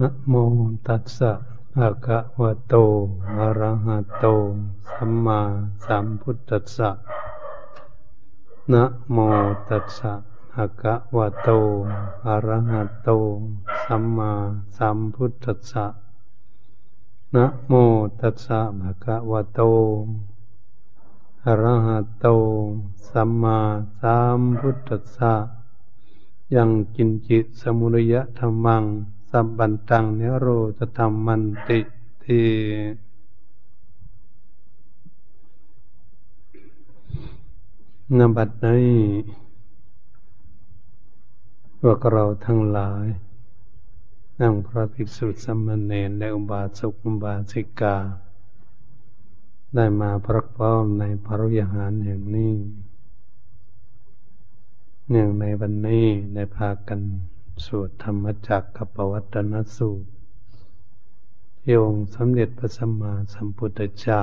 นะโมตัสสะภะคะวะโต อะระหะโต สัมมาสัมพุทธัสสะนะโมตัสสะภะคะวะโต อะระหะโต สัมมาสัมพุทธัสสะนะโมตัสสะภะคะวะโต อะระหะโต สัมมาสัมพุทธัสสะยังกินจิตสมุรยะธรรมัง สัมบันตังเนโรตธรรมมันติทีนบัดนี้พวกเราทั้งหลาย นั่งพระภิกษุสมณเณรและอุบาสกอุบาสิกา ได้มาพระพร้อมในพระวิหารอย่างนี้เนื่องในวันนี้ได้พากัน สวดธรรมจักกับปวัตนสูตรที่องค์สมเด็จพระสัมมาสัมพุทธเจ้า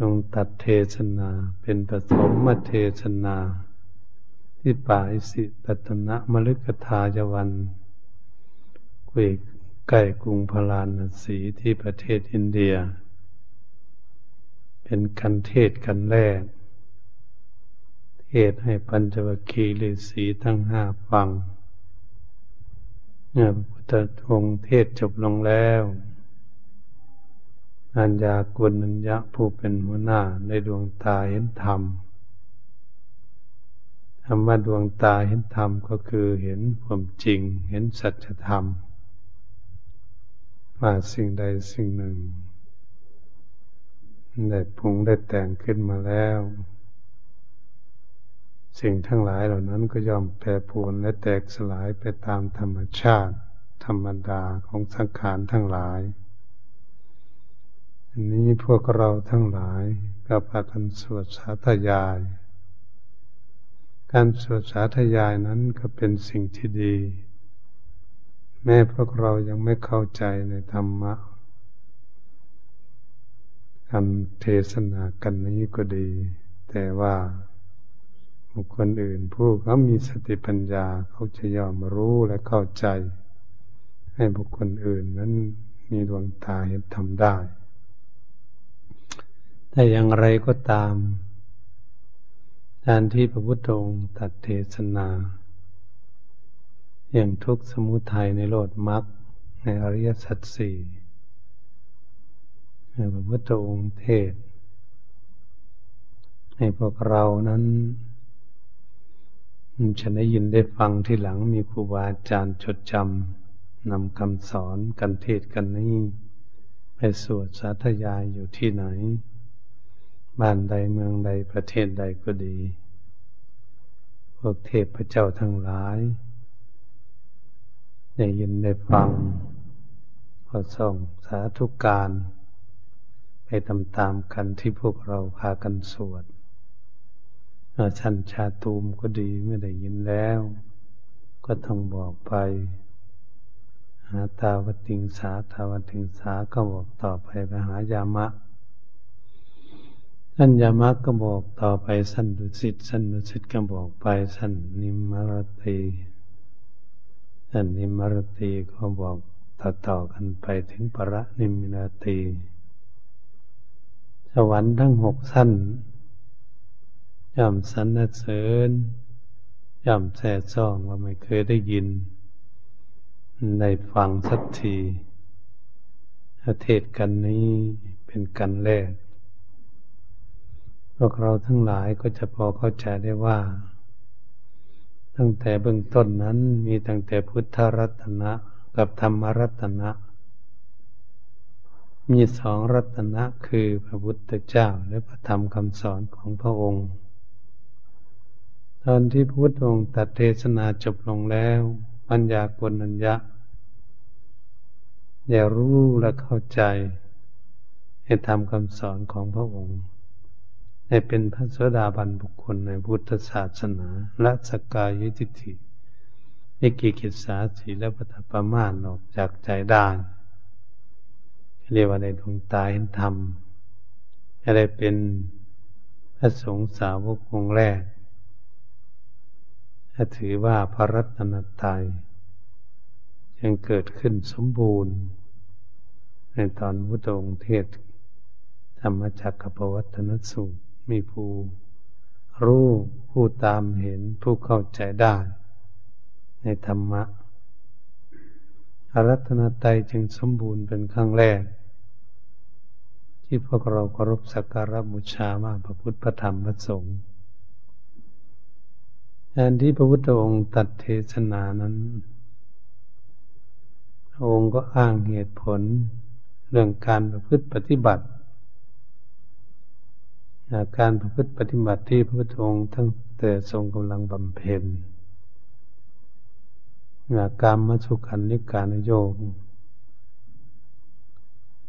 องค์ตัดเทศนาเป็นปฐมเทศนา ที่ป่าอิสิปตนะมฤคทายวันกุยใกล้กรุงพาราณสีที่ประเทศอินเดีย เป็นกันเทศกันแรก เทศให้ปัญจวัคคีย์ฤาษีทั้งห้าฟังเนี่ยพระพุทธองค์เทศจบลงแล้วอัญญากุณัญญะผู้เป็นหัวหน้าในดวงตาเห็นธรรมคำว่าดวงตาเห็นธรรมก็คือเห็นความจริง เห็นสัจธรรมว่าสิ่งใดสิ่งหนึ่งได้พุงได้แต่งขึ้นมาแล้ว สิ่งทั้งหลายเหล่านั้นก็ย่อมแปรปรวนและแตกสลายไปตามธรรมชาติ ธรรมดาของสังขารทั้งหลาย อันนี้พวกเราทั้งหลายก็พากันสวดสาธยาย การสวดสาธยายนั้นก็เป็นสิ่งที่ดี แม้พวกเรายังไม่เข้าใจในธรรมะการเทศนากันนี้ก็ดี แต่ว่า บุคคลอื่นผู้เขามีสติปัญญาเขาจะยอมรู้และเข้าใจ ให้บุคคลอื่นนั้นมีดวงตาเห็นทำได้ แต่อย่างไรก็ตามการที่พระพุทธองค์ตัดเทศนา อย่างทุกสมุทัยในโลดมรรคในอริยสัจสี่พระพุทธองค์เทศ ให้พวกเรานั้น ฉันได้ยินได้ฟังที่หลังมีครูบาอาจารย์จดจำนำคำสอนกันเทศกันนี้ไปสวดสาธยายอยู่ที่ไหน บ้านใดเมืองใดประเทศใดก็ดี พวกเทพพระเจ้าทั้งหลาย ได้ยินได้ฟังก็ส่งสาธุการ ไปตามๆกันที่พวกเราพากันสวด ท่านชาตูมก็ดีไม่ได้ยินแล้ว ก็ต้องบอกไป หาตาวติงสาตาวติงสาก็บอกต่อไปไปหายามะท่านยามะก็บอกต่อไปสันดุสิตสันดุสิตก็บอกไปสันนิมรตีสันนิมรตีก็บอกต่อต่อกันไปถึงประนิมินาตีสวรรค์ทั้งหกสั้น ย่อมสรรเสริญย่อมแส่ซ่องว่าไม่เคยได้ยินได้ฟังสักทีเทศกันนี้เป็นกันแรก พวกเราทั้งหลายก็จะพอเข้าใจได้ว่า ตั้งแต่เบื้องต้นนั้นมีตั้งแต่พุทธรัตนะกับธรรมรัตนะ มีสองรัตนะคือพระพุทธเจ้าและพระธรรมคำสอนของพระองค์ ตอนที่พุทธองค์ตัดเทศนาจบลงแล้วปัญญากนัญญะอย่ารู้และเข้าใจ ให้ทำคำสอนของพระองค์ ให้เป็นพระสดาบันบุคคลในพุทธศาสนาและสกายยิติทินิกิกิสาสีและปฐปมาณออกจากใจได้เรียกว่าในดวงตาเห็นธรรมอะไรเป็นพระสงฆ์สาวกองแรก ถือว่าพระรัตนตรัยจยังเกิดขึ้นสมบูรณ์ ในตอนพุทธองค์เทศ ธรรมจักรกับวัตนสูตรมีผู้รู้ผู้ตามเห็นผู้เข้าใจได้ ในธรรมะอารัตนาไตจึงสมบูรณ์เป็นครั้งแรก ที่พวกเราเคารพสักการะบูชาว่าพระพุทธพระธรรมพระสงฆ์ แทนที่พระพุทธองค์ตัดเทศนานั้น องค์ก็อ้างเหตุผลเรื่องการประพฤติปฏิบัติ การประพฤติปฏิบัติที่พระพุทธองค์ทั้งแต่ทรงกำลังบำเพ็ญการมัสุขันนิการโยก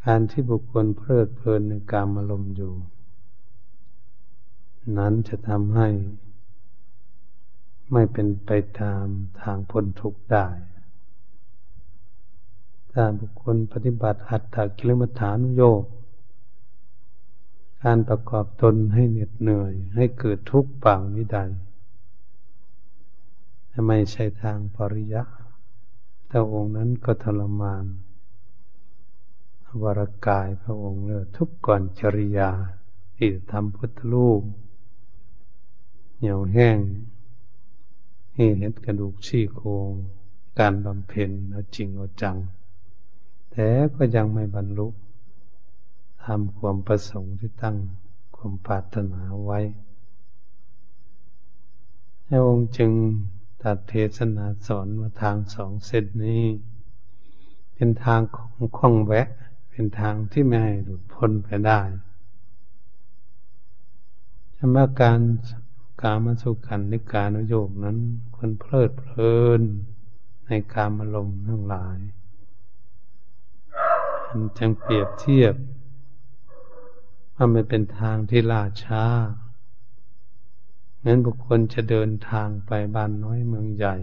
การที่บุคคลเพลิดเพลินในการอารมณ์อยู่ นั้นจะทำให้ ไม่เป็นไปตามทางพ้นทุกข์ได้ ถ้าบุคคลปฏิบัติอัตถกิลมัฐานุโยกการประกอบตนให้เหน็ดเหนื่อย ให้เกิดทุกข์เปล่านิใดไม่ใช่ทางปริยะแต่องค์นั้นก็ทรมานวรกายพระองค์เลยทุกก่อนจริยาที่ทำพุทธรูปเหี่ยวแห้ง ให้เห็นกระดูกชี้โครงการบำเพ็ญเอาจริงเอาจัง แต่ก็ยังไม่บรรลุทำความประสงค์ที่ตั้งความปรารถนาไว้พระองค์จึงตัดเทศนาสอนว่าทางสองเส้นนี้ เป็นทางของคล่องแวะ เป็นทางที่ไม่ให้หลุดพ้นไปได้ธรรมการ กามสุขันในการนโยกนั้นคนเพลิดเพลินในการอารมณ์ทั้งหลายมันจึงเปรียบเทียบว่ามันเป็นทางที่ล่าช้า งั้นบุคคลจะเดินทางไปบ้านน้อยเมืองใหญ่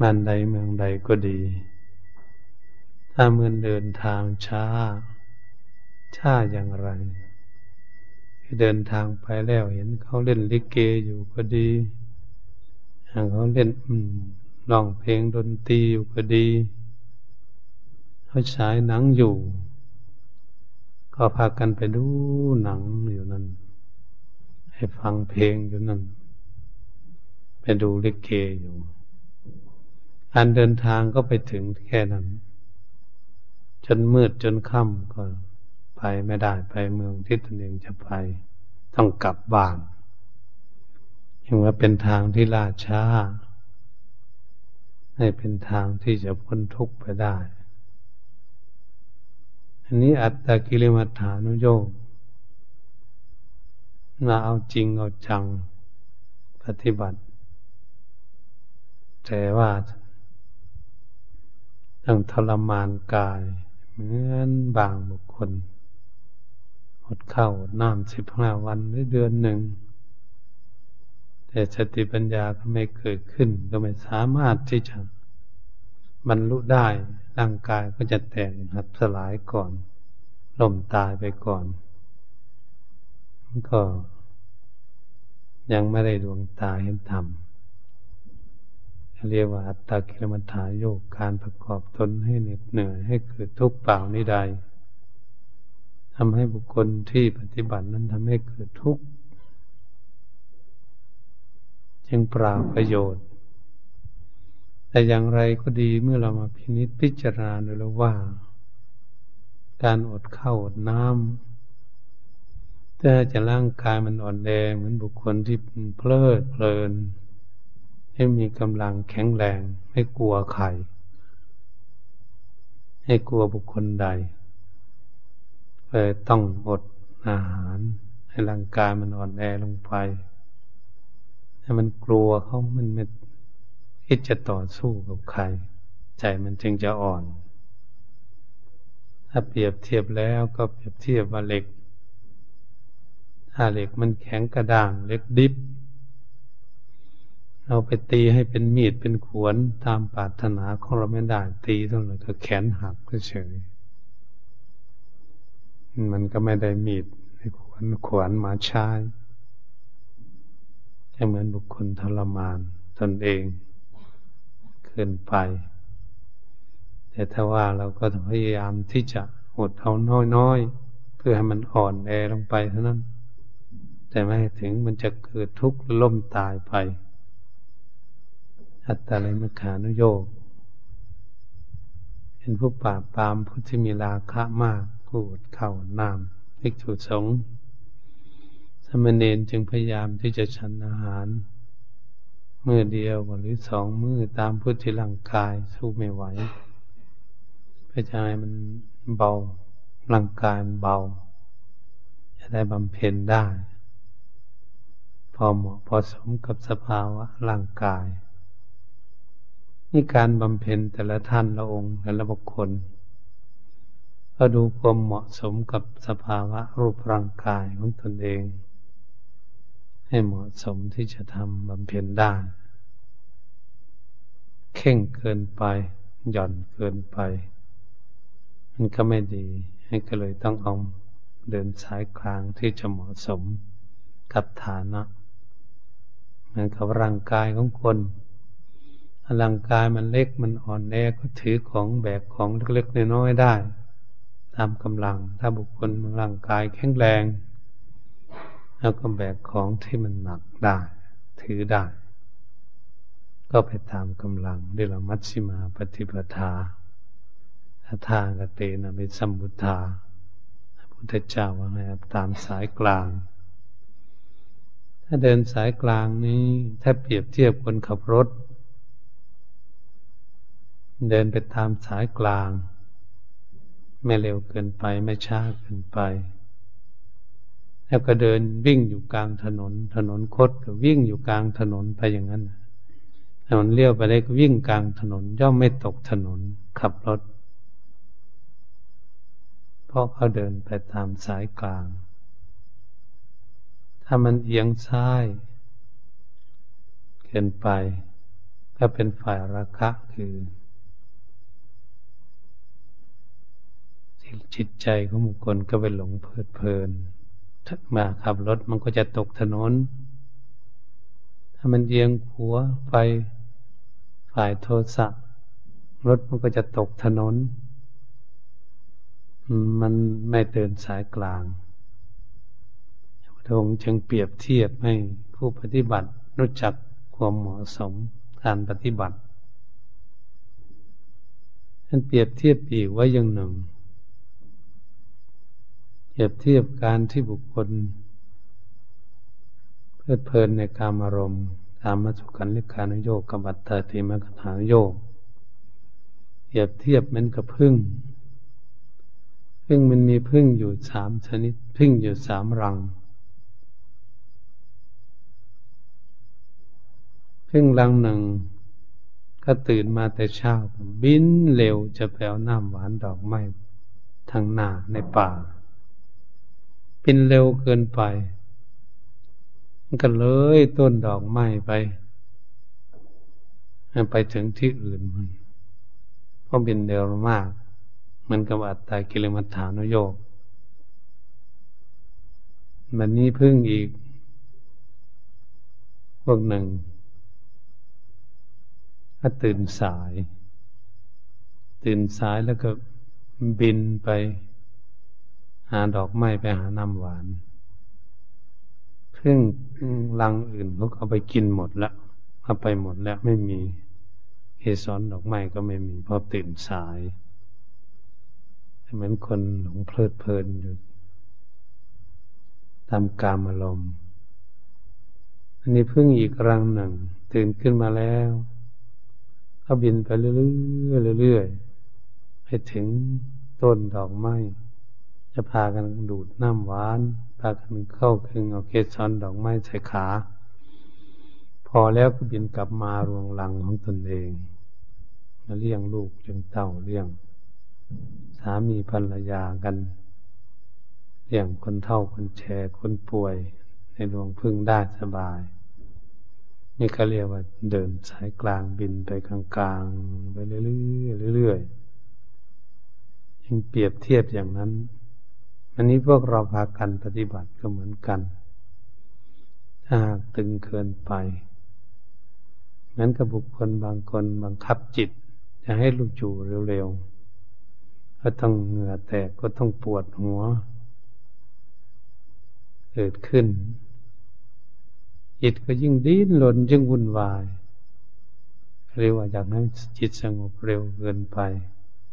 บ้านใดเมืองใดก็ดี ถ้าเมื่อเดินทางช้า ช้าอย่างไร เดินทางไปแล้วเห็นเขาเล่นลิเกอยู่ก็ดีเขาเล่นร้องเพลงดนตรีอยู่ก็ดีเขาฉายหนังอยู่ ก็พากันไปดูหนังอยู่นั่นให้ฟังเพลงอยู่นั่นไปดูลิเกอยู่การเดินทางก็ไปถึงแค่นั้น จนมืดจนค่ำก็ ไปไม่ได้ไปเมืองที่ตนเองจะไป ต้องกลับบ้านยังว่าเป็นทางที่ล่าช้า ให้เป็นทางที่จะพ้นทุกข์ไปได้ อันนี้อัตตกิลมัฐานุโยกมาเอาจริงเอาจังปฏิบัติ แต่ว่าต้องทรมานกาย เหมือนบางบุคคล หดเข้าน้ำสิบห้าวันหรือเดือนหนึ่ง แต่สติปัญญาก็ไม่เกิดขึ้น ก็ไม่สามารถที่จะบรรลุได้ร่างกายก็จะแตกหักสลายก่อนล่มตายไปก่อน ก็ยังไม่ได้ดวงตาเห็นธรรมเรียกว่าอัตตากิลมัฐายโยกการประกอบตนให้เหน็ดเหนื่อยให้เกิดทุกข์เปล่านิใด ทำให้บุคคลที่ปฏิบัตินั้นทำให้เกิดทุกข์ จึงปราประโยชน์ แต่อย่างไรก็ดีเมื่อเรามาพินิจพิจารณาดูแล้วว่า การอดข้าวอดน้ำถ้าจะร่างกายมันอ่อนแอเหมือนบุคคลที่เพลิดเพลินให้มีกำลังแข็งแรง ไม่กลัวใครให้กลัวบุคคลใด เลยต้องอดอาหาร ให้ร่างกายมันอ่อนแอลงไป ให้มันกลัวเขามันไม่คิดจะต่อสู้กับใคร ใจมันจึงจะอ่อน ถ้าเปรียบเทียบแล้วก็เปรียบเทียบว่าเหล็ก ถ้าเหล็กมันแข็งกระด้างเล็กดิบเราไปตีให้เป็นมีดเป็นขวนตามปรารถนาของเราไม่ได้ตีเท่าไหร่ก็แขนหักเฉย มันก็ไม่ได้มีดขวนขวานมาใช้เหมือนบุคคลทรมานตนเองเกินไป แต่ถ้าว่าเราก็พยายามที่จะอดเอาน้อยๆ เพื่อให้มันอ่อนแอลงไปเท่านั้น แต่ไม่ถึงมันจะเกิดทุกข์ล่มตายไป อัตตาเลมขานุโยกเป็นผู้ปราบปรามผู้ที่มีราคะมาก ผู้อดเข่านามภิกษุสงฆ์สมณเณรจึงพยายามที่จะฉันอาหาร มือเดียวหรือสองมือตามพุทธิร่างกายสู้ไม่ไหวพระใจมันเบาร่างกายมันเบา จะได้บำเพ็ญได้ พอเหมาะพอสมกับสภาวะร่างกายนี่การบำเพ็ญแต่ละท่านละองค์แต่ละบุคคล ก็ดูความเหมาะสมกับสภาวะรูปร่างกายของตนเอง ให้เหมาะสมที่จะทำบำเพ็ญได้เข่งเกินไป หย่อนเกินไป มันก็ไม่ดีให้ก็เลยต้องเอาเดินสายกลางที่จะเหมาะสมกับฐานะเหมือนกับร่างกายของคนร่างกายมันเล็กมันอ่อนแอก็ถือของแบกของเล็กๆน้อยๆได้ ตามกำลัง ถ้าบุคคลร่างกายแข็งแรง แล้วก็แบกของที่มันหนักได้ ถือได้ ก็ไปตามกำลังเรียกว่ามัชชิมาปฏิปทาถ้าทางกเตนะเป็นสัมบุทธาพระพุทธเจ้าว่าไงตามสายกลาง ถ้าเดินสายกลางนี้ ถ้าเปรียบเทียบคนขับรถ เดินไปตามสายกลาง ไม่เร็วเกินไปไม่ช้าเกินไป แล้วก็เดินวิ่งอยู่กลางถนน ถนนคดก็วิ่งอยู่กลางถนนไปอย่างนั้นถนนเลี้ยวไปได้ก็วิ่งกลางถนน ย่อมไม่ตกถนนขับรถเพราะเขาเดินไปตามสายกลาง ถ้ามันเอียงซ้าย เกินไปก็เป็นฝ่ายราคะคือ จิตใจของบุคคลก็ไปหลงเพลิดเพลินมาขับรถมันก็จะตกถนน ถ้ามันเอียงหัวไปฝ่ายโทสะรถมันก็จะตกถนน มันไม่เดินสายกลางพระองค์จึงเปรียบเทียบให้ผู้ปฏิบัติรู้จักความเหมาะสมการปฏิบัติท่านเปรียบเทียบอีกว่าอย่างหนึ่ง รียบเทียบการที่บุคคล เพลิดเพลินในกามอารมณ์ตามมาสุขันลิกานุโยกกับบัตตติมกถานุโยกเปรียบเทียบเหมือนกับพึ่ง พึ่งมันมีพึ่งอยู่สามชนิด พึ่งอยู่สามรัง พึ่งรังหนึ่ง ก็ตื่นมาแต่เช้า บินเร็วจะแปลวน้ำหวานดอกไม้ทางหน้าในป่า เป็นเร็วเกินไป มันก็เลยต้นดอกไม้ไป ไปถึงที่อื่นมันเพราะเป็นเร็วมาก มันกับอัตตากิลมัฏฐานโยกมันนี้พึ่งอีก พวกหนึ่งถ้าตื่นสาย ตื่นสายแล้วก็บินไป หาดอกไม้ไปหาน้ำหวานพึ่งรังอื่นพวกเอาไปกินหมดแล้วเอาไปหมดแล้วไม่มีเฮซอนดอกไม้ก็ไม่มีพอตื่นสายเหมือนคนหลงเพลิดเพลินอยู่ตามกามอารมณ์อันนี้พึ่งอีกรังหนึ่ง ตื่นขึ้นมาแล้วก็บินไปเรื่อยๆเรื่อยๆไปถึงต้นดอกไม้ จะพากันดูดน้ำหวาน พากันเข้าคึงเอาเกสรดอกไม้ใส่ขา พอแล้วก็บินกลับมารวงหลังของตนเองมาเลี้ยงลูกเลี้ยงเต่าเลี้ยง สามีภรรยากันเลี้ยงคนเท่าคนแชร์คนป่วย ในรวงพึ่งได้สบาย นี่เขาเรียกว่าเดินสายกลางบินไปกลางๆไปเรื่อยๆเรื่อยๆยังเปรียบเทียบอย่างนั้น อันนี้พวกเราพากันปฏิบัติก็เหมือนกันถ้าหากตึงเกินไปเหมือนกับบุคคลบางคนบังคับจิต จะให้ลูกจูเร็วๆ ก็ต้องเหงื่อแตกก็ต้องปวดหัว เกิดขึ้น จิตก็ยิ่งดิ้นรนยิ่งวุ่นวายเรียกว่าอยากให้จิตสงบเร็วเกินไป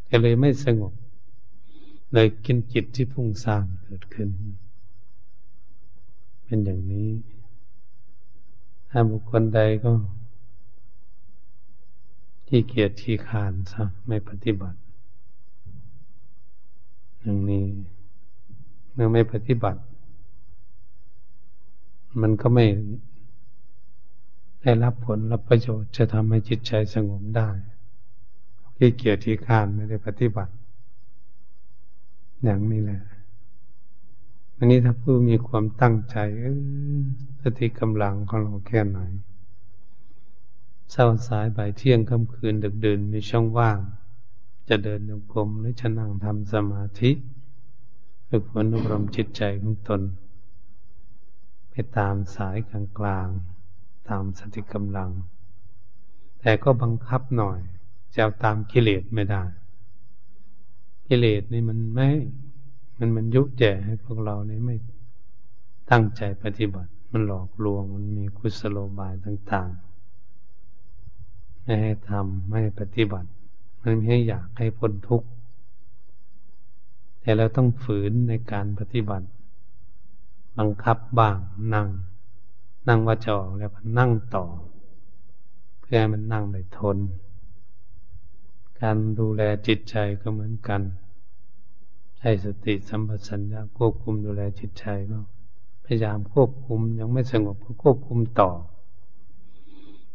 ก็เลยไม่สงบ เลยกินจิตที่พุ่งสร้างเกิดขึ้น เป็นอย่างนี้ ถ้าบุคคลใดก็ที่เกียจที่ขานซะไม่ปฏิบัติ อย่างนี้เมื่อไม่ปฏิบัติ มันก็ไม่ได้รับผลรับประโยชน์จะทำให้จิตใจสงบได้ที่เกียรติขานไม่ได้ปฏิบัติ อย่างนี้แหละอันนี้ถ้าผู้มีความตั้งใจสติกำลังของเราแค่ไหนเช้าสายบ่ายเที่ยงค่ำคืนดึกดื่นมีช่องว่าง จะเดินโยกลมหรือจะนั่งทำสมาธิฝึกฝนอบรมจิตใจของตน ไปตามสายกลางกลางตามสติกำลัง แต่ก็บังคับหน่อยจะตามกิเลสไม่ได้ กิเลสนี่มันไม่ มันมันยุแย่ให้พวกเรานี่ไม่ตั้งใจปฏิบัติ มันหลอกลวง มันมีกุศโลบายต่างๆ ไม่ให้ทำไม่ให้ปฏิบัติ มันไม่ให้อยากให้พ้นทุกข์ แต่เราต้องฝืนในการปฏิบัติ บังคับบ้างนั่ง นั่งว่าจะออกแล้วนั่งต่อ เพื่อให้มันนั่งได้ทน การดูแลจิตใจก็เหมือนกัน ใช้สติสัมปชัญญะควบคุมดูแลจิตใจก็พยายามควบคุมยังไม่สงบก็ควบคุมต่อ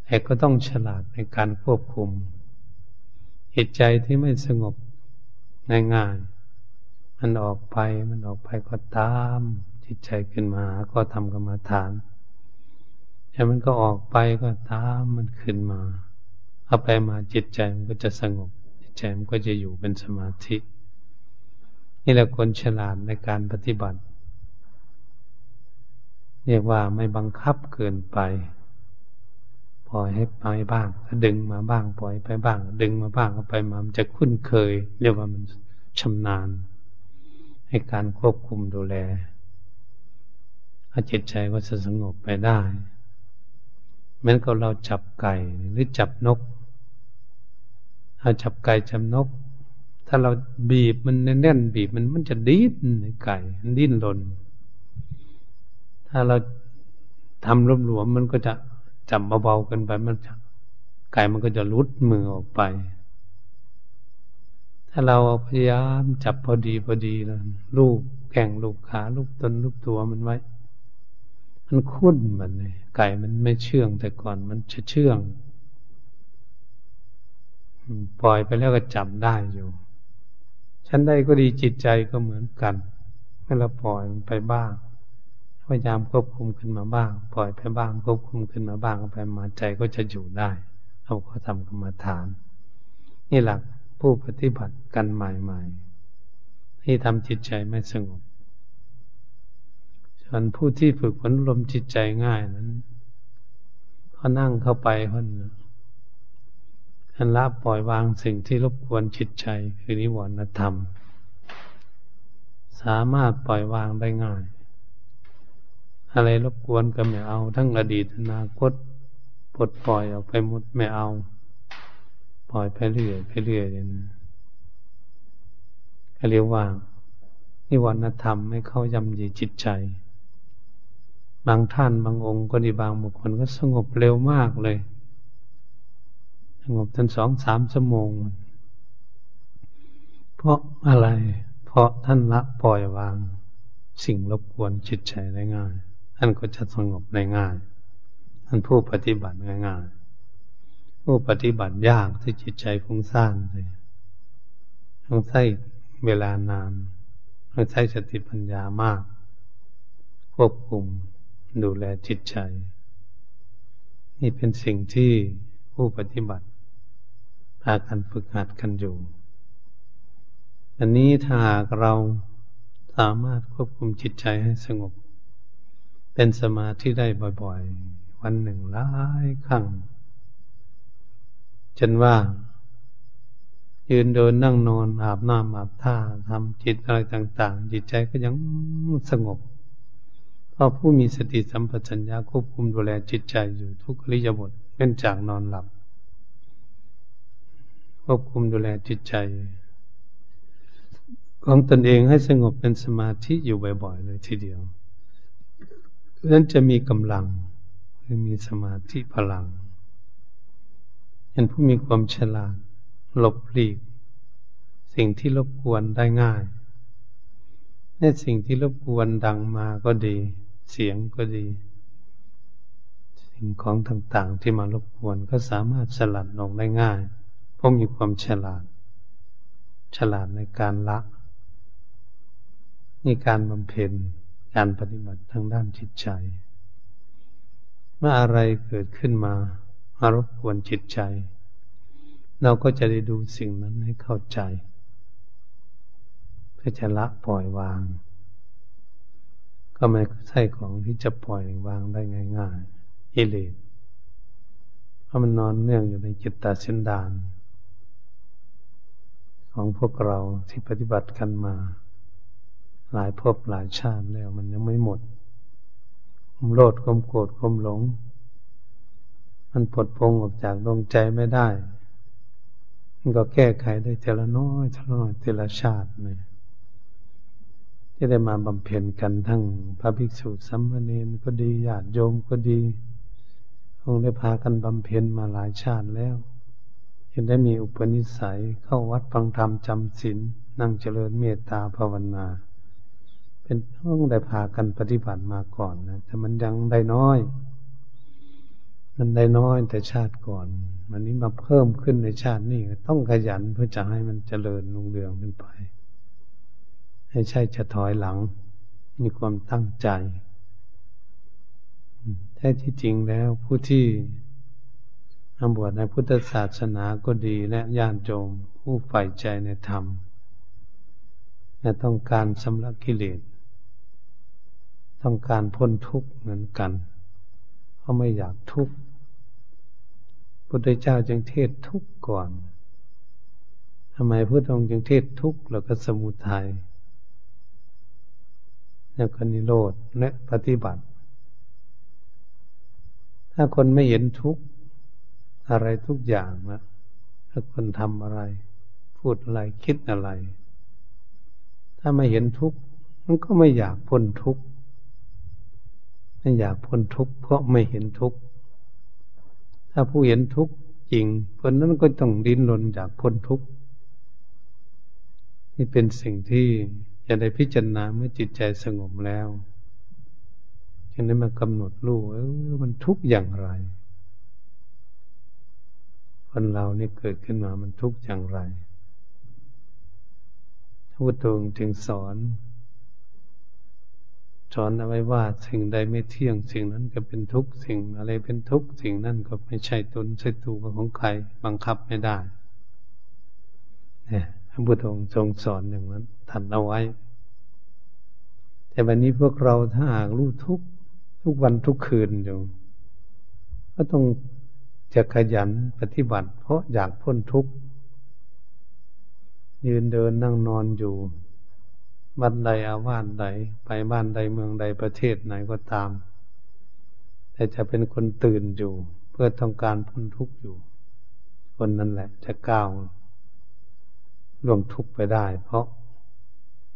แต่ก็ต้องฉลาดในการควบคุมจิตใจที่ไม่สงบง่ายๆมันออกไปมันออกไปก็ตาม จิตใจขึ้นมาก็ทำกรรมฐานแต่มันก็ออกไปก็ตามมันขึ้นมาเอาไปมาจิตใจมันก็จะสงบ ใจมันก็จะอยู่เป็นสมาธิ นี่แหละคนฉลาดในการปฏิบัติ เรียกว่าไม่บังคับเกินไป ปล่อยให้ไปบ้างดึงมาบ้าง ปล่อยไปบ้าง ดึงมาบ้างก็ไปมามันจะคุ้นเคย เรียกว่ามันชำนาญ ให้การควบคุมดูแลจิตใจก็จะสงบไปได้เหมือนกับเราจับไก่หรือจับนก เราจับไก่จับนก ถ้าเราบีบมันแน่นๆบีบมันมันจะดิ้นไก่มันดิ้นรนถ้าเราทำรวมหลวมมันก็จะจับเบาๆกันไปมันจะไก่มันก็จะลุดมือออกไป ถ้าเราพยายามจับพอดีพอดีแล้วลูกแข่งลูกขาลูกตนลูกตัวมันไว้ มันคุ้นมันเลยไก่มันไม่เชื่องแต่ก่อนมันจะเชื่อง ปล่อยไปแล้วก็จำได้อยู่ฉันได้ก็ดีจิตใจก็เหมือนกันเมื่อเราปล่อยมันไปบ้างพยายามควบคุมขึ้นมาบ้าง ปล่อยไปบ้างควบคุมขึ้นมาบ้างไปมาใจก็จะอยู่ได้เราก็ทำกรรมฐาน นี่หลักผู้ปฏิบัติกันใหม่ๆที่ทำจิตใจไม่สงบส่วนผู้ที่ฝึกฝนลมจิตใจง่ายนั้นพอนั่งเข้าไปคน อันละปล่อยวางสิ่งที่รบกวนจิตใจคือนิวรณธรรม สามารถปล่อยวางได้ง่าย อะไรรบกวนก็ไม่เอา ทั้งอดีตอนาคตปลดปล่อยออกไปหมดไม่เอา ปล่อยไปเรื่อยไปเรื่อยอย่างนี้ก็เรียกว่านิวรณธรรมไม่เข้ายำยีจิตใจ บางท่านบางองค์ก็ดีบางบุคคลก็สงบเร็วมากเลย งบจนสองสามชั่วโมง เพราะอะไร เพราะท่านละปล่อยวาง สิ่งรบกวนจิตใจได้ง่าย ท่านก็จะสงบได้ง่ายท่านผู้ปฏิบัติง่ายๆผู้ปฏิบัติยากที่จิตใจฟุ้งซ่านเลยต้องใช้เวลานานต้องใช้สติปัญญามาก ควบคุมดูแลจิตใจ นี่เป็นสิ่งที่ผู้ปฏิบัติ พากันฝึกหัดกันอยู่ อันนี้ถ้าหากเราสามารถควบคุมจิตใจให้สงบ เป็นสมาธิได้บ่อยๆ วันหนึ่งหลายครั้งจนว่า ยืนเดินนั่งนอนอาบน้ำอาบท่าทำจิตอะไรต่าง ๆ จิตใจก็ยังสงบเพราะผู้มีสติสัมปชัญญะควบคุมดูแลจิตใจอยู่ทุกอริยบทเป็นจากนอนหลับ ควบคุมดูแลจิตใจของตนเองให้สงบเป็นสมาธิอยู่บ่อยๆเลยทีเดียวนั้นจะมีกำลังมีสมาธิพลังเป็นผู้มีความฉลาด หลบหลีก สิ่งที่รบกวนได้ง่ายในสิ่งที่รบกวนดังมาก็ดี เสียงก็ดี สิ่งของต่างๆที่มารบกวนก็สามารถสลัดลงได้ง่าย เพราะมีความฉลาด ฉลาดในการละในการบำเพ็ญการปฏิบัติทางด้านจิตใจ เมื่ออะไรเกิดขึ้นมามารบกวนจิตใจ เราก็จะได้ดูสิ่งนั้นให้เข้าใจ เพื่อจะละปล่อยวาง ก็ไม่ใช่ของที่จะปล่อยวางได้ง่ายๆอิเลสเพราะมันนอนเนื่องอยู่ในจิตตาเสินดาน ของพวกเราที่ปฏิบัติกันมา หลายภพหลายชาติแล้วมันยังไม่หมดความโลดความโกรธความหลง มันปลดพงออกจากดวงใจไม่ได้ มันก็แก้ไขได้เทละน้อยเทละน้อยเทละชาติเลยที่ได้มาบำเพ็ญกันทั้งพระภิกษุสัมมาเนนก็ดีญาติโยมก็ดี คงได้พากันบำเพ็ญมาหลายชาติแล้ว ยังได้มีอุปนิสัยเข้าวัดฟังธรรมจำศีลนั่งเจริญเมตตาภาวนา เป็นต้องได้พากันปฏิบัติมาก่อนนะแต่มันยังได้น้อย มันได้น้อยแต่ชาติก่อน มันนี้มาเพิ่มขึ้นในชาตินี้ต้องขยันเพื่อจะให้มันเจริญรุ่งเรืองขึ้นไป ให้ใช่จะถอยหลัง มีความตั้งใจแท้ที่จริงแล้วผู้ที่ ทำบวชในพุทธศาสนาก็ดีและญาติโยมผู้ใฝ่ใจในธรรมและต้องการสำลักกิเลส ต้องการพ้นทุกข์เหมือนกันเพราะไม่อยากทุกข์พุทธเจ้าจึงเทศทุกข์ก่อนทำไมพระองค์จึงเทศทุกข์แล้วก็สมุทัยแล้วก็นิโรธและปฏิบัติ ถ้าคนไม่เห็นทุกข์ อะไรทุกอย่างนะถ้าคนทำอะไร พูดอะไรคิดอะไร ถ้าไม่เห็นทุกข์มันก็ไม่อยากพ้นทุกข์ไม่อยากพ้นทุกข์เพราะไม่เห็นทุกข์ถ้าผู้เห็นทุกข์จริงคนนั้นก็ต้องดิ้นรนอยากพ้นทุกข์นี่เป็นสิ่งที่จะได้พิจารณาเมื่อจิตใจสงบแล้วจึงได้มากำหนดรู้เออมันทุกข์อย่างไร คนเรานี่เกิดขึ้นมามันทุกข์อย่างไรพระพุทธองค์จึงสอน สอนเอาไว้ว่าสิ่งใดไม่เที่ยงสิ่งนั้นก็เป็นทุกข์สิ่งอะไรเป็นทุกข์สิ่งนั้นก็ไม่ใช่ตนใช่ตัวของใครบังคับไม่ได้เนี่ยพระพุทธองค์ทรงสอนอย่างนั้นทันเอาไว้ แต่วันนี้พวกเราถ้าหากรู้ทุกทุกวันทุกคืนอยู่ ก็ต้อง จะขยันปฏิบัติ เพราะอยากพ้นทุกข์ยืนเดินนั่งนอนอยู่บ้านใดอาวาสใด ไปบ้านใดเมืองใดประเทศไหนก็ตาม แต่จะเป็นคนตื่นอยู่ เพื่อต้องการพ้นทุกข์อยู่ คนนั้นแหละ จะก้าวล่วงทุกข์ไปได้ เพราะ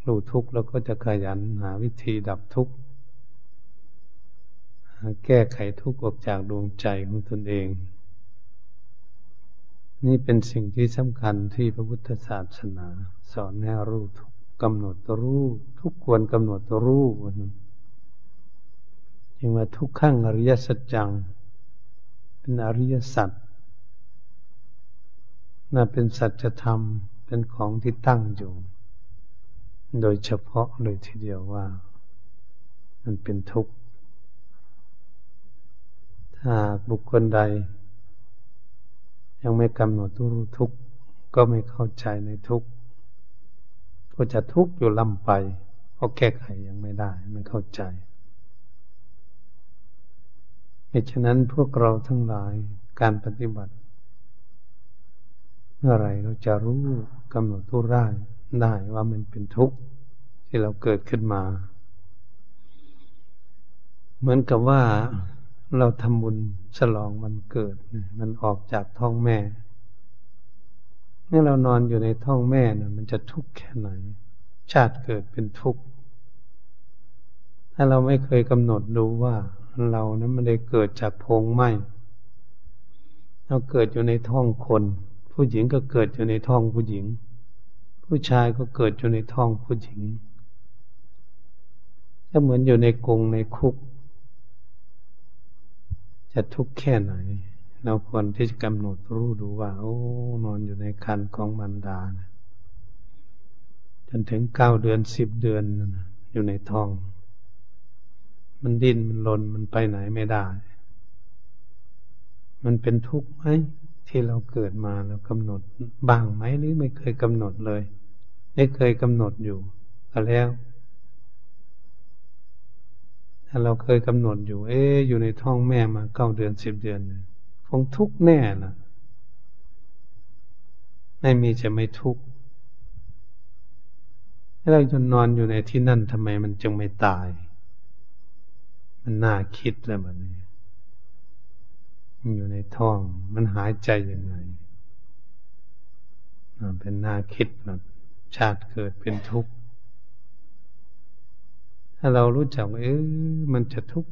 รู้ทุกข์แล้วก็จะขยันหาวิธีดับทุกข์แก้ไขทุกข์ออกจากดวงใจของตนเอง นี่เป็นสิ่งที่สำคัญที่พระพุทธศาสนา สอนให้รู้ทุกกำหนดตัวรู้ทุกควรกำหนดตัวรู้จึงว่าทุกขั้งอริยสัจจัง เป็นอริยสัจน่าเป็นสัจธรรมเป็นของที่ตั้งอยู่ โดยเฉพาะเลยทีเดียวว่า มันเป็นทุกข์ ถ้าบุคคลใด ยังไม่กำหนดตัวรู้ทุกข์ก็ไม่เข้าใจในทุกข์ก็จะทุกข์อยู่ลำไปเพราะแก้ไขยังไม่ได้ไม่เข้าใจเหตุฉะนั้นพวกเราทั้งหลายการปฏิบัติ เมื่อไรเราจะรู้กำหนดรู้ได้ได้ว่ามันเป็นทุกข์ที่เราเกิดขึ้นมา เหมือนกับว่า เราทำบุญฉลองมันเกิด มันออกจากท้องแม่เมื่อเรานอนอยู่ในท้องแม่นะมันจะทุกข์แค่ไหน ชาติเกิดเป็นทุกข์ ถ้าเราไม่เคยกำหนดดูว่าเรานั้นไม่ได้เกิดจากพงไหมเราเกิดอยู่ในท้องคน ผู้หญิงก็เกิดอยู่ในท้องผู้หญิง ผู้ชายก็เกิดอยู่ในท้องผู้หญิงก็เหมือนอยู่ในกรงในคุก จะทุกข์แค่ไหน เราควรที่จะกำหนดรู้ดูว่า โอ้ นอนอยู่ในคันของมันดานะจนถึงเก้าเดือนสิบเดือนอยู่ในท้อง มันดิ้นมันลนมันไปไหนไม่ได้ มันเป็นทุกข์ไหมที่เราเกิดมาแล้วกำหนดบ้างไหมหรือไม่เคยกำหนดเลย ไม่เคยกำหนดอยู่ก็แล้ว ถ้าเราเคยกำหนดอยู่ เอ๊อยู่ในท้องแม่มาเก้าเดือนสิบเดือนคงทุกข์แน่ล่ะ ไม่มีจะไม่ทุกข์ถ้เราจะนอนอยู่ในที่นั่นทำไมมันจึงไม่ตาย มันน่าคิดแล้วมันนี้อยู่ในท้อง มันหายใจยังไงเป็นน่าคิดนะชาติเกิดเป็นทุกข์ ถ้าเรารู้จักว่าเออมันจะทุกข์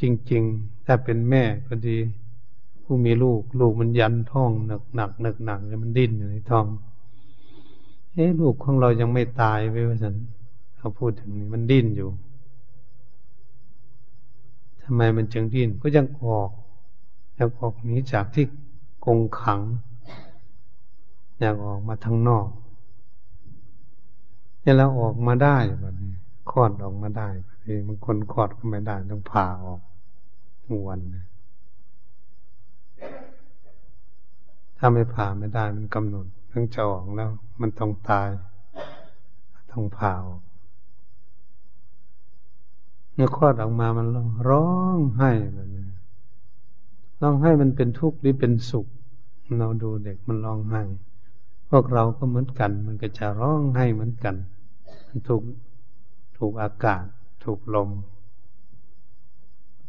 จริง ๆ ถ้าเป็นแม่ก็ดี ผู้มีลูก ลูกมันยันท้องหนักหนักหนักหนักแล้วมันดิ้นอยู่ในท้องเอ๊ลูกของเรายังไม่ตายไปว่าสันเขาพูดถึงนี้มันดิ้นอยู่ทำไมมันจึงดิ้นก็ยังออกอยากออกหนีจากที่กงขังอยากออกมาทางนอกเนี่ยเราออกมาได้แบบนี้ คลอดออกมาได้แบบนี้บางคนคลอดก็ไม่ได้ต้องผ่าออกทุกวันถ้าไม่ผ่าไม่ได้มันกำหนดต้องจะออกแล้ว มันต้องตาย ต้องผ่าออกเมื่อคลอดออกมามันร้องไห้แบบนี้ร้องไห้มันเป็นทุกข์หรือเป็นสุข เราดูเด็กมันร้องไห้ พวกเราก็เหมือนกัน มันก็จะร้องไห้เหมือนกัน มันถูก ถูกอากาศ ถูกลม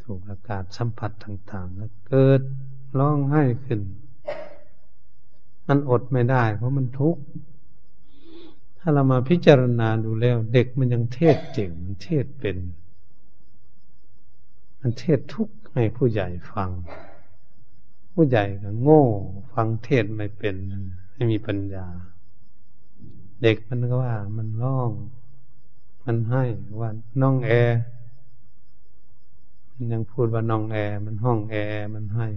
ถูกอากาศสัมผัสต่างๆแล้วเกิดร้องไห้ขึ้น มันอดไม่ได้ เพราะมันทุกข์ถ้าเรามาพิจารณาดูแล้ว เด็กมันยังเทศเจ๋งมันเทศเป็น มันเทศทุกข์ให้ผู้ใหญ่ฟัง ผู้ใหญ่ก็โง่ ฟังเทศไม่เป็น ไม่มีปัญญา เด็กมันก็ว่ามันร้อง มันให้ว่าน้องแอร์มันยังพูดว่าน้องแอร์มันห้องแอร์มันให้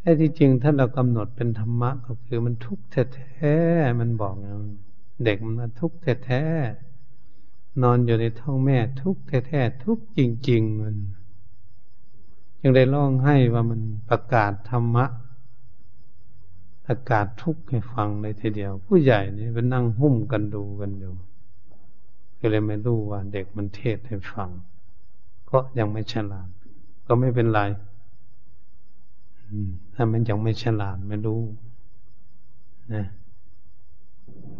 แท้ที่จริงถ้าเรากำหนดเป็นธรรมะก็คือมันทุกข์แท้ๆมันบอกอย่างเด็กมันทุกข์แท้ๆนอนอยู่ในท้องแม่ทุกข์แท้ๆทุกข์จริง ๆ มันจึงได้ร้องให้ว่ามันประกาศธรรมะประกาศทุกข์ให้ฟังเลยทีเดียว ผู้ใหญ่นี่เป็นนั่งหุ้มกันดูกันอยู่ ก็เลยไม่รู้ว่าเด็กมันเทศให้ฟัง ก็ยังไม่ฉลาด ก็ไม่เป็นไรถ้ามันยังไม่ฉลาดไม่รู้นะ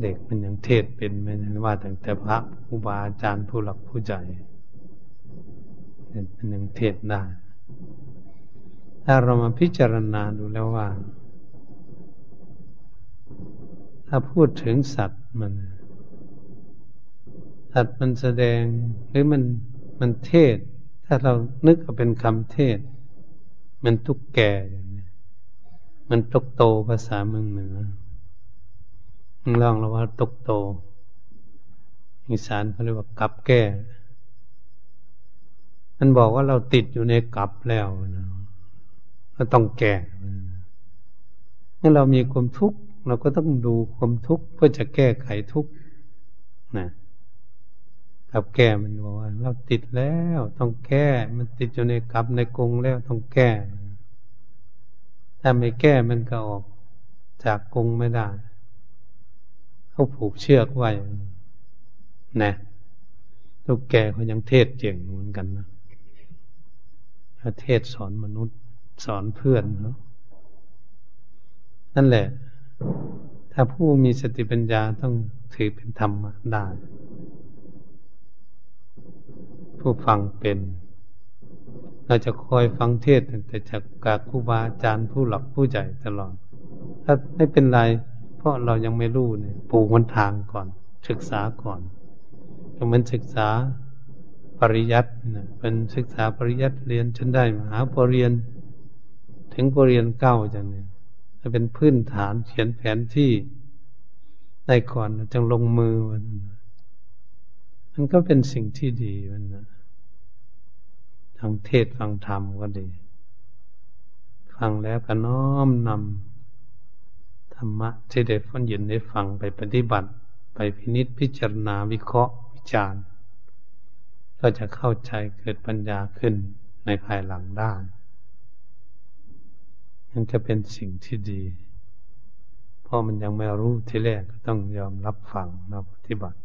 เด็กมันยังเทศเป็นไม่ใช่ว่าแต่แต่พระครูบาอาจารย์ผู้หลักผู้ใหญ่มันยังเทศได้ถ้าเรามาพิจารณาดูแล้วว่า ถ้าพูดถึงสัตว์มัน สัตว์มันแสดงหรือมันมันเทศ ถ้าเรานึกเอาเป็นคำเทศ มันทุกแก่อย่างนี้มันตกโตภาษาเมืองเหนือลองเราว่าตกโตอีสานเขาเรียกว่ากับแก่ มันบอกว่าเราติดอยู่ในกับแล้วนะก็ต้องแก่เมื่อเรามีความทุกข์เราก็ต้องดูความทุกข์เพื่อจะแก้ไขทุกข์นะ กับแก้มันบอกว่า เราติดแล้วต้องแก้ มันติดอยู่ในกับในกรงแล้วต้องแก้ ถ้าไม่แก้มันก็ออกจากกรงไม่ได้เขาผูกเชือกไว้นะตุกแก่เขายังเทศเจ๋งเหมือนกันนะเทศสอนมนุษย์สอนเพื่อนเนาะนั่นแหละ ถ้าผู้มีสติปัญญาต้องถือเป็นธรรมได้ ผู้ฟังเป็น เราจะคอยฟังเทศแต่จากกาครูบาอาจารย์ผู้หลักผู้ใหญ่ตลอด ถ้าไม่เป็นไร เพราะเรายังไม่รู้เนี่ยปูมันทางก่อน ศึกษาก่อนก็มันศึกษาปริยัตินะเป็นศึกษาปริยัติเรียนฉันได้มหาปรริญญาถึงปรริญญาเก้าจังเนี่ยเป็นพื้นฐานเขียนแผนที่ได้ก่อนจึงลงมือมันมันก็เป็นสิ่งที่ดีมันนะ ทางเทศฟังธรรมก็ดี ฟังแล้วก็น้อมนำธรรมะที่ได้ฟังยินได้ฟังไปปฏิบัติ ไปพินิษพิจารณาวิเคราะห์วิจารณ์ ก็จะเข้าใจเกิดปัญญาขึ้นในภายหลังได้มันจะเป็นสิ่งที่ดี เพราะมันยังไม่รู้ที่แรกก็ต้องยอมรับฟังเราปฏิบัติ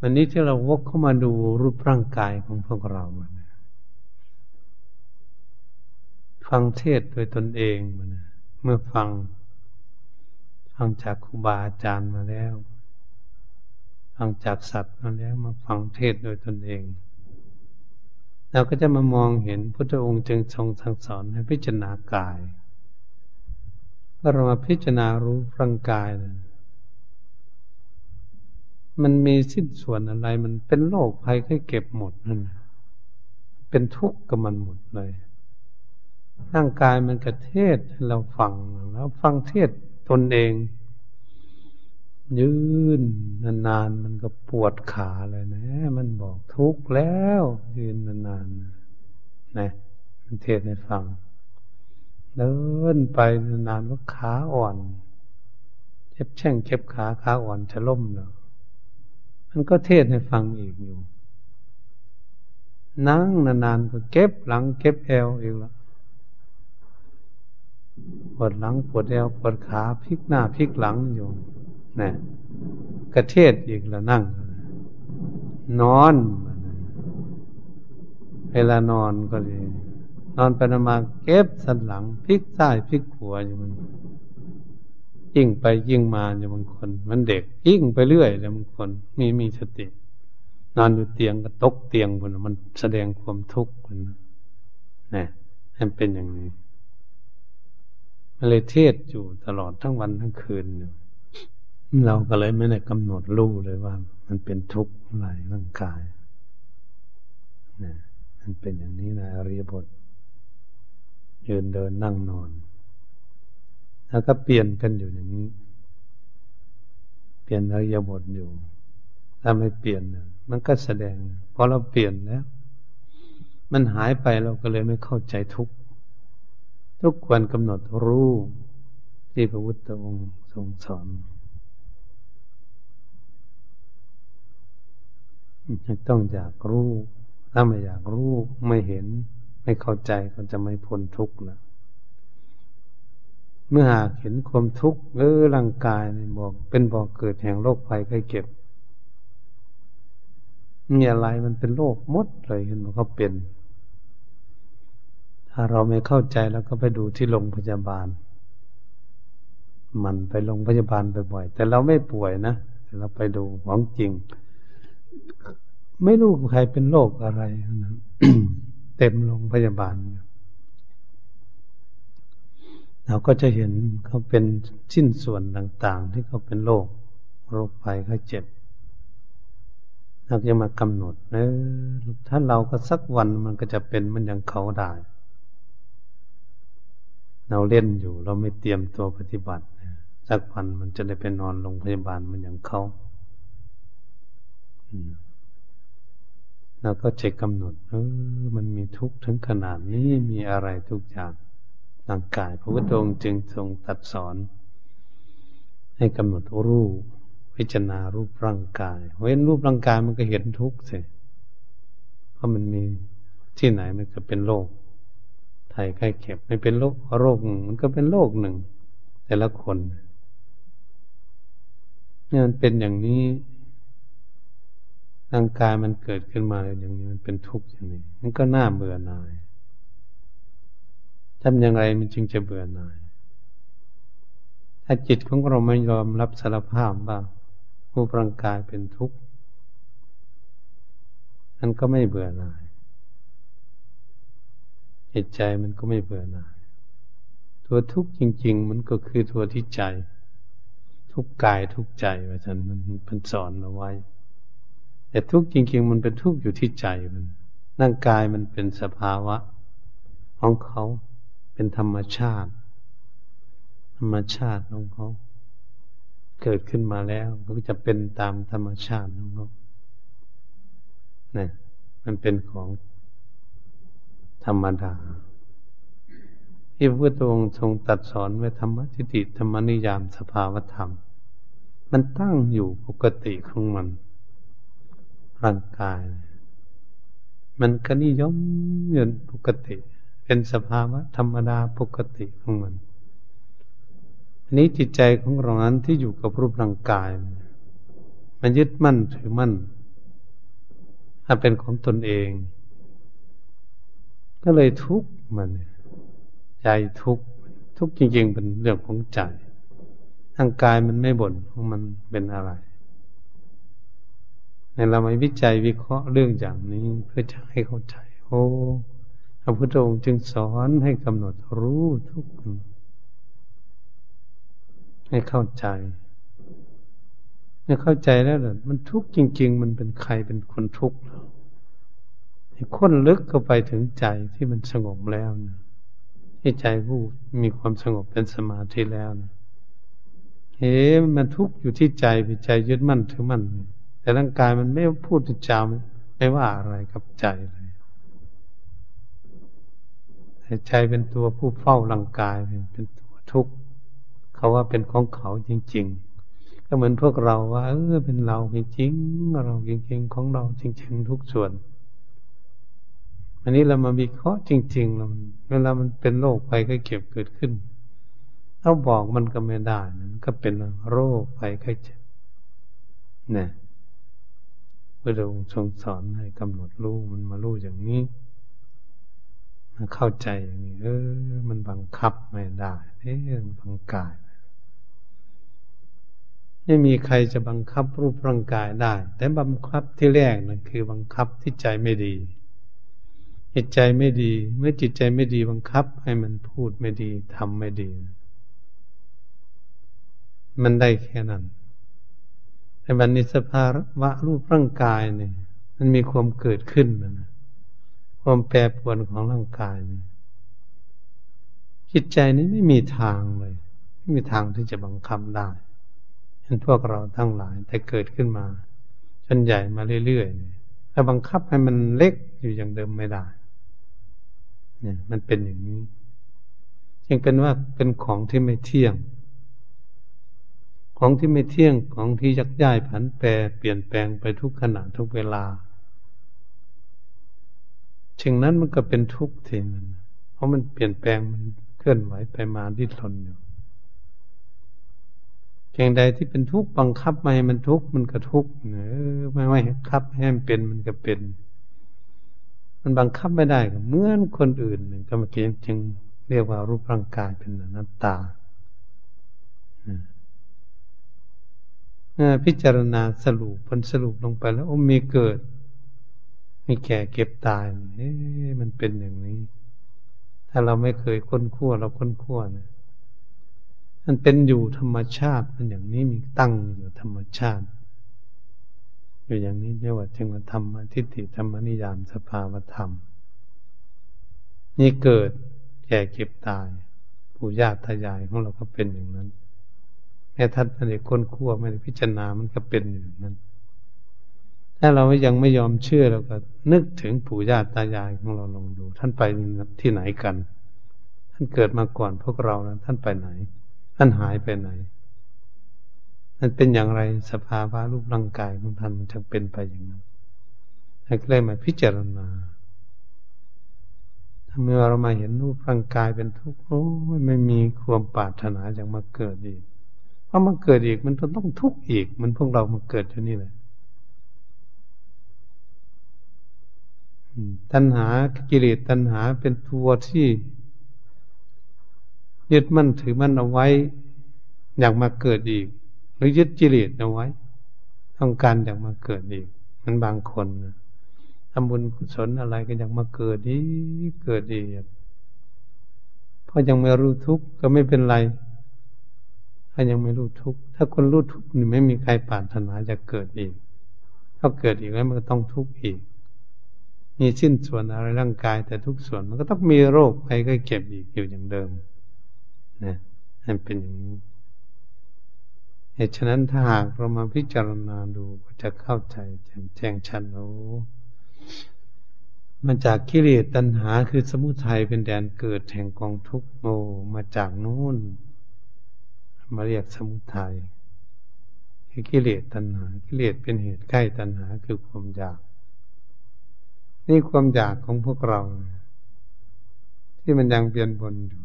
วันนี้ที่เราวกเข้ามาดูรูปร่างกายของพวกเรา ฟังเทศโดยตนเองเมื่อฟัง ฟังจากครูบาอาจารย์มาแล้ว ฟังจากสัตว์มาแล้ว มาฟังเทศโดยตนเอง เราก็จะมามองเห็นพุทธองค์จึงทรงสั่งสอนให้พิจารณากายเมื่อเรามาพิจารณารู้ร่างกายนะ มันมีสิ้นส่วนอะไร มันเป็นโรคภัยไข้เก็บหมดนั่นเป็นทุกข์กับมันหมดเลยร่างกายมันกระเทศให้เราฟังแล้ว ฟังเทศตนเอง ยืนนานๆมันก็ปวดขาเลยนะ มันบอกทุกข์แล้ว ยืนนานๆนะมันเทศให้ฟังเดินไปนานๆก็ขาอ่อน เจ็บแช่งเจ็บขาขาอ่อนจะล่มแล้ว มันก็เทศให้ฟังอีกอยู่ นั่งนานๆก็เก็บหลังเก็บเอวอีกแล้วปวดหลังปวดเอวปวดขาพลิกหน้าพลิกหลังอยู่นะกระเทศอีกแล้วนั่ง นอน เวลานอนก็ดีนอนไปนมาเก็บสันหลังพลิกซ้ายพลิกขวาอยู่มัน ยิ่งไปยิ่งมาอยู่บางคน มันเด็กยิ่งไปเรื่อยเลยบางคน มีมีสติ นอนอยู่เตียงก็ตกเตียงคนมันแสดงความทุกข์คนนะให้เป็นอย่างนี้มันเลยเทศอยู่ตลอดทั้งวันทั้งคืนอยู่เราก็เลยไม่ได้กำหนดรู้เลยว่า มันเป็นทุกข์อะไรร่างกายนะมันเป็นอย่างนี้นะอริยบทยืนเดินนั่งนอน แล้วก็เปลี่ยนกันอยู่อย่างนี้ เปลี่ยนอริยบทอยู่ ถ้าไม่เปลี่ยนมันก็แสดงพอเราเปลี่ยนแล้ว มันหายไปเราก็เลยไม่เข้าใจทุก ทุกควันกำหนดรู้ที่พระพุทธองค์ทรงสอนต้องอยากรู้ ถ้าไม่อยากรู้ ไม่เห็น ไม่เข้าใจก็จะไม่พ้นทุกข์แล้ว เมื่อหากเห็นความทุกข์เออร่างกายบอกเป็นบอกเกิดแห่งโรคภัยไข้เจ็บมีอะไรมันเป็นโรคมดเลยเห็นมันก็เป็น ถ้าเราไม่เข้าใจแล้วก็ไปดูที่โรงพยาบาล มันไปโรงพยาบาลบ่อยๆแต่เราไม่ป่วยนะเราไปดูของจริง ไม่รู้ใครเป็นโรคอะไรนะเต็มโรงพยาบาล เราก็จะเห็นเขาเป็นชิ้นส่วนต่างๆ ที่เขาเป็นโรคโรคภัยเขาเจ็บเราจะมากำหนดเออถ้าเราก็สักวันมันก็จะเป็นมันอย่างเขาได้ เราเล่นอยู่ เราไม่เตรียมตัวปฏิบัติ สักวันมันจะได้ไปนอนโรงพยาบาลมันอย่างเขาเราก็เช็คกำหนดเออมันมีทุกข์ถึงขนาดนี้มีอะไรทุกอย่าง ร่างกาย พระพุทธองค์จึงทรงตัดสอน ให้กำหนดรูปพิจารณารูปร่างกายเห็นรูปร่างกายมันก็เห็นทุกข์สิเพราะมันมีที่ไหนมันก็เป็นโรคไทยไข้เข็บไม่เป็นโรคโรคมันก็เป็นโรคหนึ่ง แต่ละคนเนี่ยมันเป็นอย่างนี้ร่างกายมันเกิดขึ้นมาอย่างนี้มันเป็นทุกข์อย่างนี้ มันก็น่าเบื่อหน่ายำอย่างไรมันจึงจะเบื่อหน่าย ถ้าจิตของเราไม่ยอมรับสารภาพว่ารูปร่างกายเป็นทุกข์มันก็ไม่เบื่อหน่ายจิตใจมันก็ไม่เบื่อหน่าย ตัวทุกข์จริง ๆ มันก็คือตัวที่ใจ ทุกกายทุกใจว่าท่านมันเนสอนเอาไว้ แต่ทุกข์จริง ๆ มันเป็นทุกข์อยู่ที่ใจมันร่างกายมันเป็นสภาวะของเขา เป็นธรรมชาติ ธรรมชาติของเขาเกิดขึ้นมาแล้วก็จะเป็นตามธรรมชาติของเขาเนี่ยมันเป็นของธรรมดา ที่พระพุทธองค์ทรงตัดสอนไว้ธรรมทิฏฐิธรรมนิยามสภาวธรรม มันตั้งอยู่ปกติของมัน ร่างกาย มันก็นิยมเยืนปกติ เป็นสภาวะธรรมดาปกติของมัน อันนี้จิตใจของเรานั้นที่อยู่กับรูปร่างกาย มันยึดมั่นถือมั่นถ้าเป็นของตนเอง ก็เลยทุกข์มันใจทุกข์ทุกข์จริงๆเป็นเรื่องของใจทางกายมันไม่บ่นของมันเป็นอะไรในเราไม่วิจัยวิเคราะห์เรื่องอย่างนี้เพื่อจะให้เข้าใจโอ้ ระพุทธองค์จึงสอนให้กำหนดรู้ทุกข์ให้เข้าใจเมื่อเข้าใจแล้วมันทุกข์จริง ๆ มันเป็นใครเป็นคนทุกข์ค้นลึกเข้าไปถึงใจที่มันสงบแล้วนะให้ใจผู้มีความสงบเป็นสมาธิแล้วนะเฮ้มันทุกข์อยู่ที่ใจไปใจยึดมั่นถือมั่นแต่ร่างกายมันไม่พูดจามไม่ว่าอะไรกับใจเลยใจเป็นตัวผู้เฝ้าร่างกายเป็นตัวทุกข์เขาว่าเป็นของเขาจริง ๆ ก็เหมือนพวกเราว่า เออเป็นเราจริงๆเราจริงๆ ของเราจริง ๆ ทุกส่วน อันนี้เรามาวิเคราะห์จริงๆเราเวลามันเป็นโรคไปก็เก็บเกิดขึ้นเอาบอกมันก็ไม่ได้มันก็เป็นโรคไปไข้เจ็บเนี่ยพระองค์ทรงสอนให้กำหนดรู้มันมารู้อย่างนี้ เข้าใจอย่างนี้เออ มันบังคับไม่ได้เอ๊ะมันบังกาย ไม่มีใครจะบังคับรูปร่างกายได้ แต่บังคับที่แรกนั่นคือบังคับที่ใจไม่ดีจิตใจไม่ดี เมื่อจิตใจไม่ดีบังคับ ให้มันพูดไม่ดีทำไม่ดี มันได้แค่นั้นแต่บันนี้สภาวะรูปร่างกายเนี่ย มันมีความเกิดขึ้นนะ ความแปรปรวนของร่างกายเนี่ยจิตใจนี้ไม่มีทางเลย ไม่มีทางที่จะบังคับได้เห็นพวกเราทั้งหลายแต่เกิดขึ้นมาจนใหญ่มาเรื่อยๆถ้าบังคับให้มันเล็กอยู่อย่างเดิมไม่ได้ เนี่ย มันเป็นอย่างนี้ จึงเป็นว่าเป็นของที่ไม่เที่ยง ของที่ไม่เที่ยงของที่ยักย้ายผันแปรเปลี่ยนแปลงไปทุกขณะทุกเวลา ชิงนั้นมันก็เป็นทุกข์ทีมันเพราะมันเปลี่ยนแปลงมันเคลื่อนไหวไปมาดิ้นรนอยู่เพียงใดที่เป็นทุกข์บังคับไม่ให้มันทุกข์มันก็ทุกข์เออไม่ไม่คับให้มันเป็นมันก็เป็น มันบังคับไม่ได้เหมือนคนอื่นก็เมื่อกี้จึงเรียกว่ารูปร่างกายเป็นอนัตตาพิจารณาสรุปผลสรุปลงไปแล้วโอ้มีเกิด มีแก่เก็บตายเอ๊มันเป็นอย่างนี้ ถ้าเราไม่เคยค้นคั่วเราค้นคั่วเนี่ยมันเป็นอยู่ธรรมชาติมันอย่างนี้มีตั้งอยู่ธรรมชาติ อยู่อย่างนี้เรียกว่าจึงว่าธรรมทิฏฐิธรรมนิยามสภาวธรรม นี่เกิดแก่เก็บตายผู้ญาติทายายของเราก็เป็นอย่างนั้นแม้ท่านไม่ได้ค้นคั่วไม่ได้พิจารณามันก็เป็นอย่างนั้น ถ้าเรายังไม่ยอมเชื่อเราก็ นึกถึงปู่ย่าตายายของเราลองดู ท่านไปที่ไหนกัน ท่านเกิดมาก่อนพวกเรานะท่านไปไหน ท่านหายไปไหนมันเป็นอย่างไรสภาวะรูปร่างกายของท่านมันจึงเป็นไปอย่างนั้นให้เลยมาพิจารณาถ้าเมื่อเรามาเห็นรูปร่างกายเป็นทุกข์โอ้ยไม่มีความปรารถนาจะมาเกิดอีกเพราะมาเกิดอีกมันต้องทุกข์อีก มันพวกเรามาเกิดอยู่นี่แหละ ตัณหากิเลสตัณหาเป็นตัวที่ยึดมั่นถือมั่นเอาไว้ อยากมาเกิดอีก หรือยึดจิเลสเอาไว้ ต้องการอยากมาเกิดอีก มันบางคนทำบุญกุศลอะไรก็อยากมาเกิดอีกเกิดอีกเพราะยังไม่รู้ทุกข์ก็ไม่เป็นไร ถ้ายังไม่รู้ทุกข์ถ้าคนรู้ทุกข์นี่ไม่มีใครปรารถนาจะเกิดอีก ถ้าเกิดอีกแล้วมันก็ต้องทุกข์อีก มีชิ้นส่วนอะไรร่างกายแต่ทุกส่วนมันก็ต้องมีโรคไปก็เก็บอีกอยู่อย่างเดิมนะให้เป็นอย่างนี้เหตุฉะนั้นถ้าหากเรามาพิจารณาดูก็จะเข้าใจแจ่มแจ้งชัดโอ้มาจากกิเลสตัณหาคือสมุทัยเป็นแดนเกิดแห่งกองทุกโอมาจากนู้นมาเรียกสมุทัยคือกิเลสตัณหา กิเลสเป็นเหตุใกล้ตัณหาคือความอยาก นี่ความอยากของพวกเรา ที่มันยังเปลี่ยนบนอยู่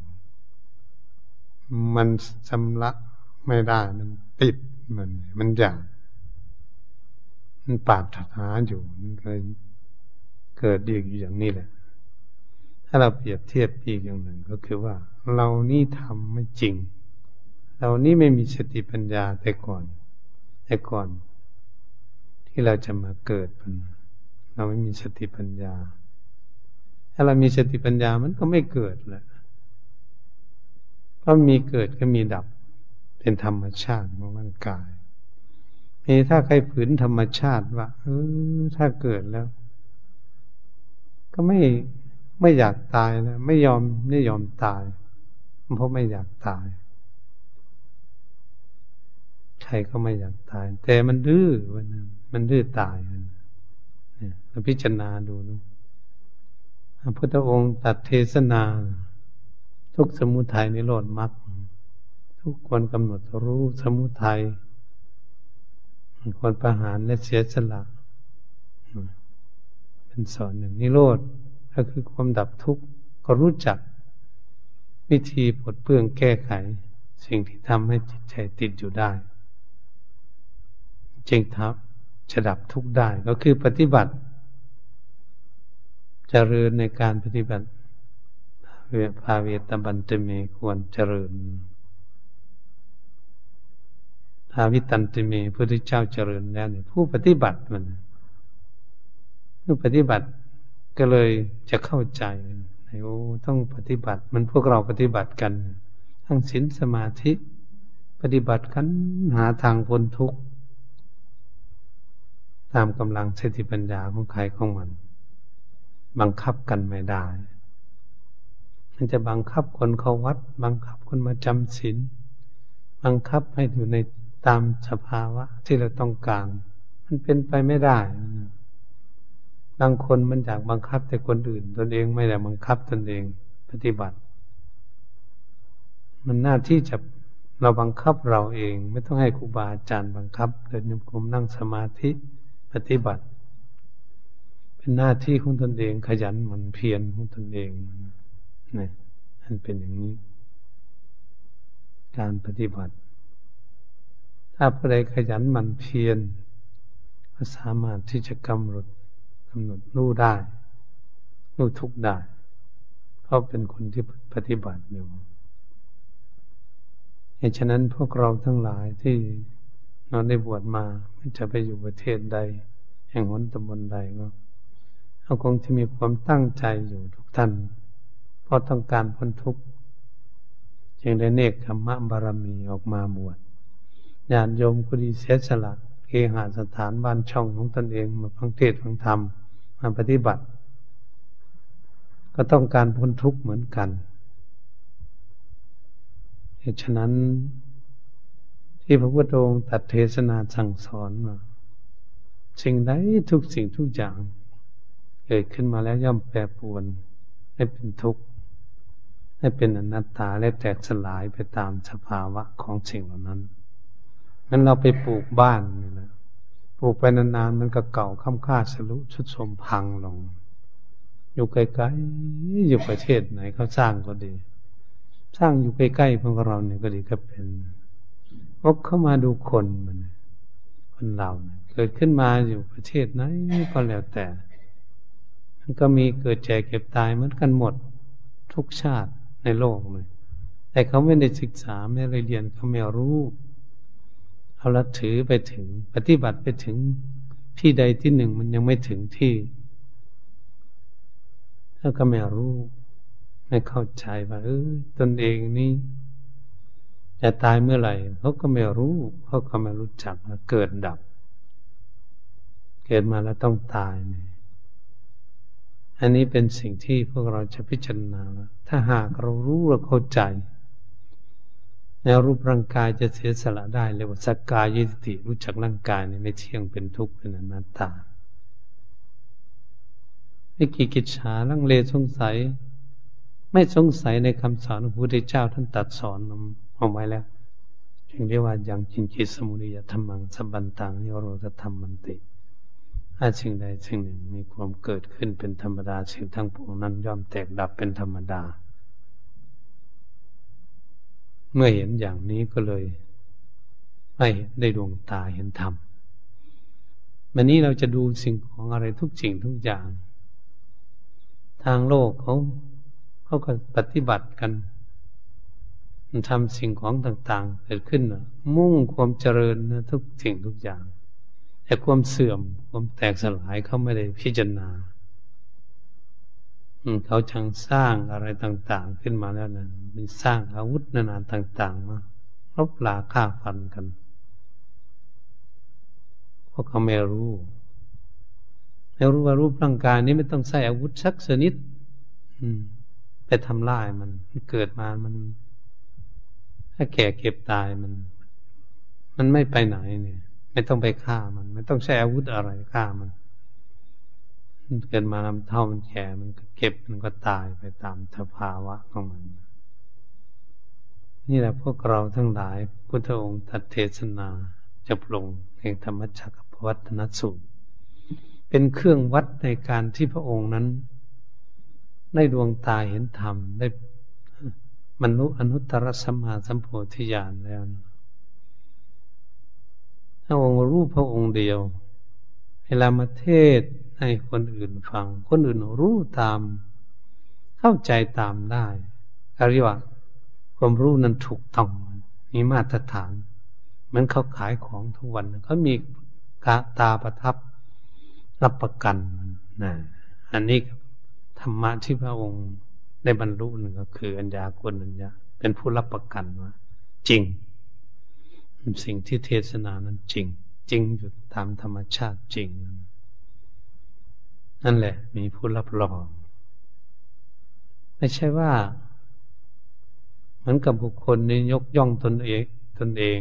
มันชำระไม่ได้ มันติดมัน มันอยาก มันปาดถาอยู่ มันเลยเกิดอีกอย่างนี้แหละ ถ้าเราเปรียบเทียบอีกอย่างหนึ่งก็คือว่า เรานี่ทำไม่จริง เรานี่ไม่มีสติปัญญาแต่ก่อน แต่ก่อน ที่เราจะมาเกิดมัน เราไม่มีสติปัญญา ถ้าเรามีสติปัญญามันก็ไม่เกิดแหละเพราะมีเกิดก็มีดับเป็นธรรมชาติของร่างกายนี่ถ้าใครฝืนธรรมชาติว่าเออถ้าเกิดแล้ว ก็ไม่ไม่อยากตายนะไม่ยอมไม่ยอมตาย เพราะไม่อยากตายใครก็ไม่อยากตาย แต่มันดื้อวันนั้นมันดื้อตายนี่ยเรา พิจารณาดูนะพระพุทธองค์ตัดเทศนา ทุกสมุทัยในโลดมักทุกคนกำหนดรู้สมุทัยควรประหารและเสียสละเป็นสอนหนึ่งนิโรธก็คือความดับทุกข์ก็รู้จัก วิธีปลดเปลื้องแก้ไข สิ่งที่ทำให้จิตใจติดอยู่ได้ จึงทำ จะดับทุกข์ได้ก็คือปฏิบัติจเจริญในการปฏิบัติเวพาเวตบันเตเมควรเจริญภาวิตันติเมพระพุทธเจ้าเจริญแล้วเนี่ยผู้ปฏิบัติมันผู้ปฏิบัติก็เลยจะเข้าใจโอ้ต้องปฏิบัติ มันพวกเราปฏิบัติกัน ทั้งศีลสมาธิ ปฏิบัติกันหาทางพ้นทุกข์ ตามกำลังสติปัญญาของใครของมัน บังคับกันไม่ได้ มันจะบังคับคนเข้าวัด บังคับคนมาจำศีลบังคับให้อยู่ในตามสภาวะที่เราต้องการ มันเป็นไปไม่ได้ บางคนมันอยากบังคับแต่คนอื่น ตนเองไม่ได้บังคับตนเองปฏิบัติ มันหน้าที่จะเราบังคับเราเอง ไม่ต้องให้ครูบาอาจารย์บังคับเดินยมกลมนั่งสมาธิ ปฏิบัติ เป็นหน้าที่ของตนเองขยันหมั่นเพียรของตนเองนี่มันเป็นอย่างนี้ การปฏิบัติ ถ้าผู้ใดขยันหมั่นเพียรก็สามารถที่จะกำหนดกำหนดรู้ได้รู้ทุกได้เขาเป็นคนที่ปฏิบัติอยู่เหตุฉะนั้นพวกเราทั้งหลายที่ นอนได้บวชมาไม่จะไปอยู่ประเทศใด แห่งหนตำบลใดก็เขาคงจะมีความตั้งใจอยู่ทุกท่าน เพราะต้องการพ้นทุกข์จึงได้เนกธรรมะบารมีออกมาบวชญาติโยมก็ดีเสียสละเกหาสถานบ้านช่องของตนเองมาฟังเทศฟังธรรมมาปฏิบัติ ก็ต้องการพ้นทุกข์เหมือนกันเหตุฉะนั้น ที่พระพุทธองค์ตัดเทศนาสั่งสอนมาสิ่งใดทุกสิ่งทุกอย่าง เกิดขึ้นมาแล้วย่อมแปรปรวน ให้เป็นทุกข์ ให้เป็นอนัตตาและแตกสลายไปตามสภาวะของสิ่งเหล่านั้นงั้นเราไปปลูกบ้านนี่แหละลูกไปนานๆมันก็เก่าค้ำค่าสรุชุดสมพังลง อยู่ไกลๆอยู่ประเทศไหนเขาสร้างก็ดี สร้างอยู่ใกล้ๆพวกเราเนี่ยก็ดีก็เป็น วกเข้ามาดูคนมันคนเราเกิดขึ้นมาอยู่ประเทศไหนก็แล้วแต่ มันก็มีเกิดแก่เก็บตายเหมือนกันหมดทุกชาติในโลกเลย แต่เขาไม่ได้ศึกษาไม่ได้เรียนเขาไม่รู้เอาละถือไปถึง ปฏิบัติไปถึงที่ใดที่หนึ่งมันยังไม่ถึงที่ถ้าก็ไม่รู้ ไม่เข้าใจว่าเออตนเองนี่ จะตายเมื่อไหร่เขาก็ไม่รู้เขาก็ไม่รู้จักว่าเกิดดับ เกิดมาแล้วต้องตายเนี่ยอันนี้เป็นสิ่งที่พวกเราจะพิจารณา ถ้าหากเรารู้เราเข้าใจ แนวรูปร่างกายจะเสียสละได้เลยว่าสักกายยิติรู้จักร่างกายเนี่ยไม่เที่ยงเป็นทุกข์เป็นอนัตตาไม่กี่กิจฉาลังเลสงสัย ไม่สงสัยในคำสอนของพระพุทธเจ้าท่านตัดสอน เอาไว้แล้วจึงเรียกว่าอย่างจินจิสมุริยธรรมังสัมบันตังนิโรธธรรมมันติถ้าสิ่งใดสิ่งหนึ่งมีความเกิดขึ้นเป็นธรรมดาสิ่งทั้งปวงนั้นย่อมแตกดับเป็นธรรมดา เมื่อเห็นอย่างนี้ก็เลย ไม่ได้ดวงตาเห็นธรรมวันนี้เราจะดูสิ่งของอะไรทุกสิ่งทุกอย่าง ทางโลกเขาเขาก็ปฏิบัติกัน ทำสิ่งของต่างๆ เกิดขึ้น มุ่งความเจริญนะทุกสิ่งทุกอย่าง แต่ความเสื่อมความแตกสลายเขาไม่ได้พิจารณาเขาจังสร้างอะไรต่างๆ ขึ้นมาแล้วนะมันสร้างอาวุธนานาต่างๆมารบลาฆ่าฟันกันเพราะเขาไม่รู้ไม่รู้ว่ารูปร่างกายนี้ไม่ต้องใช้อาวุธสักชนิดไปทำลายมันเกิดมามัน ถ้าแก่เก็บตายมัน มันไม่ไปไหนเนี่ย ไม่ต้องไปฆ่ามัน ไม่ต้องใช้อาวุธอะไรฆ่ามันเกิดมาลำเท่ามันแก่มันก็เก็บมันก็ตายไปตามสภาวะของมัน นี่แหละพวกเราทั้งหลายพุทธองค์ตัดเทศนาจะปลงแห่งธรรมจักรพวัตนสูตร เป็นเครื่องวัดในการที่พระองค์นั้น ได้ดวงตาเห็นธรรมได้ มนุษย์อนุตตรสัมมาสัมโพธิญาณแล้วถ้าองค์รู้พระองค์เดียว เวลามาเทศให้คนอื่นฟัง คนอื่นรู้ตาม เข้าใจตามได้ก็เรียกว่า ความรู้นั้นถูกต้อง มีมาตรฐาน เหมือนเขาขายของทุกวันเขามีกาตาประทับรับประกันนะอันนี้ธรรมะที่พระองค์ ได้บรรลุหนึ่งก็คืออัญญากุลัญญาเป็นผู้รับประกันว่าจริง สิ่งที่เทศนานั้นจริง จริงอยู่ตามธรรมชาติจริง นั่นแหละ มีผู้รับรอง ไม่ใช่ว่าเหมือนกับบุคคลนี้ยกย่องตนเองตนเอง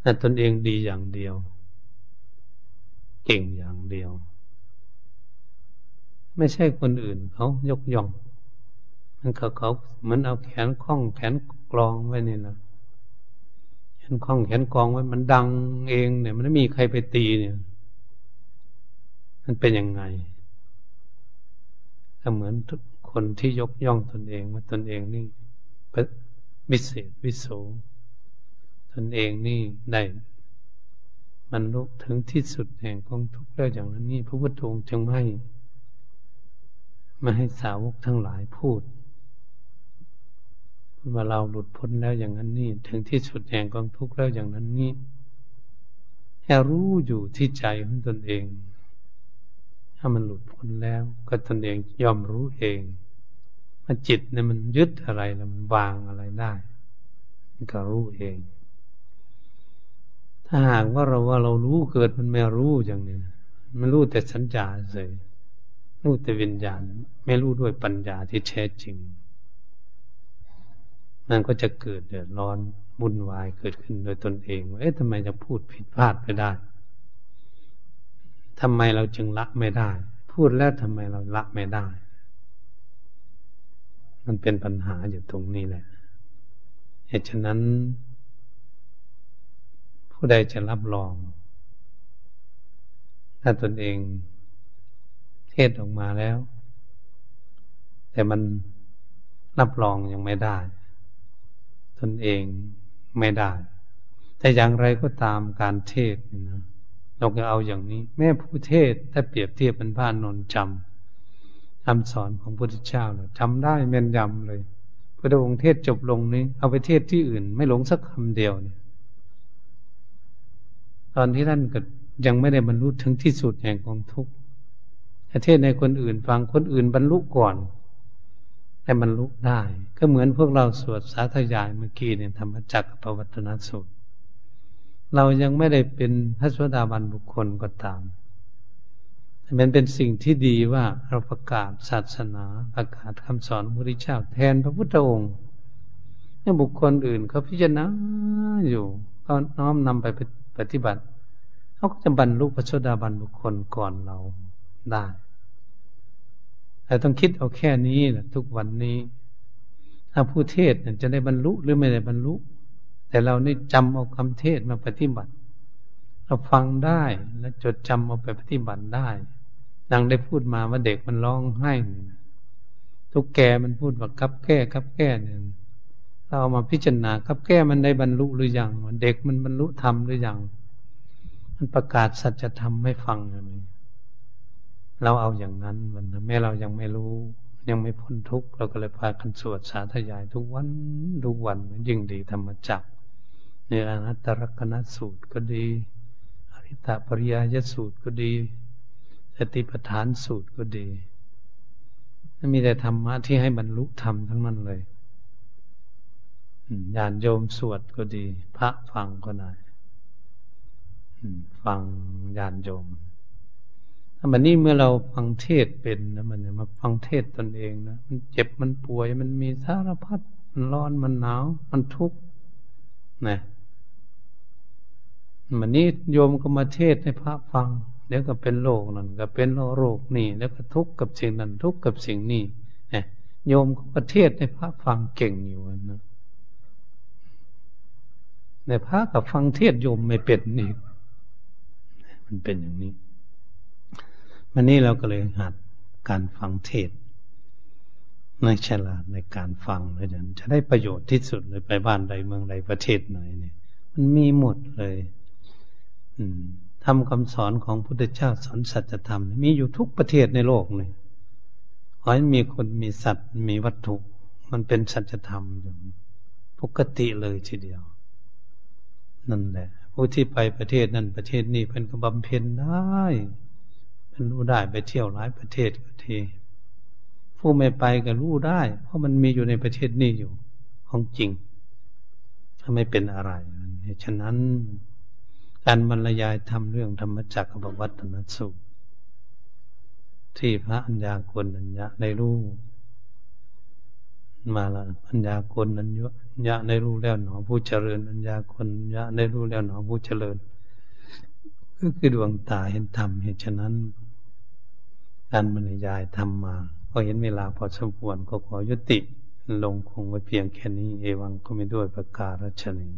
แต่ตนเองดีอย่างเดียว เก่งอย่างเดียว ไม่ใช่คนอื่นเขายกย่องมันเขาเขาเหมือนเอาแขนคล้องแขนกลองไว้นี่นะแขนคล้องแขนกองไว้มันดังเองเนี่ย มันไม่มีใครไปตีเนี่ย มันเป็นยังไงก็เหมือนทุกคนที่ยกย่องตนเองว่าตนเองนี่วิเศษวิโสตนเองนี่ได้มันรู้ถึงที่สุดแห่งกองทุกข์แล้วอย่างนั้นนี่พระพุทธองค์จึง ไม่มาให้สาวกทั้งหลายพูดว่าเราหลุดพ้นแล้วอย่างนั้นนี่ถึงที่สุดแห่งกองทุกข์แล้วอย่างนั้นนี่แค่รู้อยู่ที่ใจของตนเอง ถ้ามันหลุดพ้นแล้ว ก็ตนเองยอมรู้เองว่าจิตเนี่ยมันยึดอะไรแล้วมันวางอะไรได้มันก็รู้เอง ถ้าหากว่าเราว่าเรารู้เกิดมันไม่รู้อย่างนี้มันรู้แต่สัญญาเฉย รู้แต่วิญญาณ ไม่รู้ด้วยปัญญาที่แท้จริงมันก็จะเกิดเดือดร้อนวุ่นวายเกิดขึ้นโดยตนเองเอ๊ะทำไมจะพูดผิดพลาดไปได้ทำไมเราจึงละไม่ได้ พูดแล้วทำไมเราละไม่ได้ มันเป็นปัญหาอยู่ตรงนี้แหละเหตุฉะนั้น ผู้ใดจะรับรอง ถ้าตนเอง เทศออกมาแล้ว แต่มันรับรองยังไม่ได้ ตนเองไม่ได้ แต่อย่างไรก็ตามการเทศนะเราก็เอาอย่างนี้ แม่ผู้เทศถ้าเปรียบเทียบเป็นพระนนจำคำสอนของพระพุทธเจ้าเลยจำได้แม่นยำเลย พระองค์เทศจบลงนี้ เอาไปเทศที่อื่น ไม่หลงสักคำเดียวเนี่ยตอนที่ท่านก็ยังไม่ได้บรรลุถึงที่สุดแห่งกองทุกข์ ประเทศในคนอื่นฟังคนอื่นบรรลุก่อน แต่บรรลุได้ ก็เหมือนพวกเราสวดสาธยายเมื่อกี้เนี่ยธรรมจักรปวัตนสูตร เรายังไม่ได้เป็นพระสวสดาบันบุคคลก็ตามมันเป็นสิ่งที่ดีว่าเราประกาศศาสนาประกาศคำสอนพระพุทธเจ้าแทนพระพุทธองค์ให้บุคคลอื่นเขาพิจารณาอยู่ก็น้อมนำไปปฏิบัติเขาก็จะบรรลุพระโสดาบันบุคคลก่อนเรา ได้ แต่ต้องคิดเอาแค่นี้นะทุกวันนี้ ถ้าผู้เทศจะได้บรรลุหรือไม่ได้บรรลุ แต่เรานี่จำเอาคำเทศมาปฏิบัติ เราฟังได้และจดจำเอาไปปฏิบัติได้ดังได้พูดมาว่าเด็กมันร้องไห้ทุกแกมันพูดว่ากับแก้กับแก้เนี่ยเราเอามาพิจารณากับแก้มันได้บรรลุหรือยังเด็กมันบรรลุธรรมหรือยังมันประกาศสัจธรรมไม่ฟังอะไร เราเอาอย่างนั้นมันแม้เรายังไม่รู้ ยังไม่พ้นทุกข์เราก็เลยพากันสวดสาธยายทุกวันทุกวันยิ่งดีธรรมจักในอนัตตลกนัสูตรก็ดีอริตปริยายสูตรก็ดีสติปัฏฐานสูตรก็ดีมีแต่ธรรมะที่ให้บรรลุธรรมทั้งนั้นเลยญาณโยมสวดก็ดี พระฟังก็ได้ฟังญาณโยม ถ้ามันนี่เมื่อเราฟังเทศเป็นนะมันมาฟังเทศตนเองนะมันเจ็บมันป่วยมันมีสารพัดมันร้อนมันหนาว มันทุกข์นะมันนี่โยมก็มาเทศให้พระฟังเดี๋ยวก็เป็นโรคนั่นก็เป็นโรคนี่แล้วก็ทุกข์กับสิ่งนั้นทุกข์กับสิ่งนี้นี่ยโยมก็ประเทศให้พระฟังเก่งอยู่นะในพระกับฟังเทศโยมไม่เป็นนี่มันเป็นอย่างนี้ วันนี้เราก็เลยหัดการฟังเทศในฉลาดในการฟังเลยจะได้ประโยชน์ที่สุดเลยไปบ้านใดเมืองใดประเทศไหนเนี่ย มันมีหมดเลย อืมทำคำสอนของพุทธเจ้าสอนสัจธรรม มีอยู่ทุกประเทศในโลกเลยขอให้มีคนมีสัตว์มีวัตถุ มันเป็นสัจธรรมอยู่ปกติเลยทีเดียว นั่นแหละ ผู้ที่ไปประเทศนั้นประเทศนี้เป็นก็บำเพ็ญได้ เป็นรู้ได้ไปเที่ยวหลายประเทศก็ทีผู้ไม่ไปก็รู้ได้ เพราะมันมีอยู่ในประเทศนี้อยู่ ของจริงถ้าไม่เป็นอะไรฉะนั้นการบรรยายทำเรื่องธรรมจักรบวัตนสูตรที่พระอัญญาโกณัญญะได้รู้มาละอัญญาโกณัญญะได้รู้แล้วหนอผู้เจริญอัญญาโกณัญญะได้รู้แล้วหนอผู้เจริญ ก็คือดวงตาเห็นธรรมเหตุฉะนั้น การบรรยายธรรมมาก็เห็นเวลาพอสมควรก็ขอยุติ ลงคงไว้เพียงแค่นี้ เอวังก็ไม่ด้วยประกาศชนี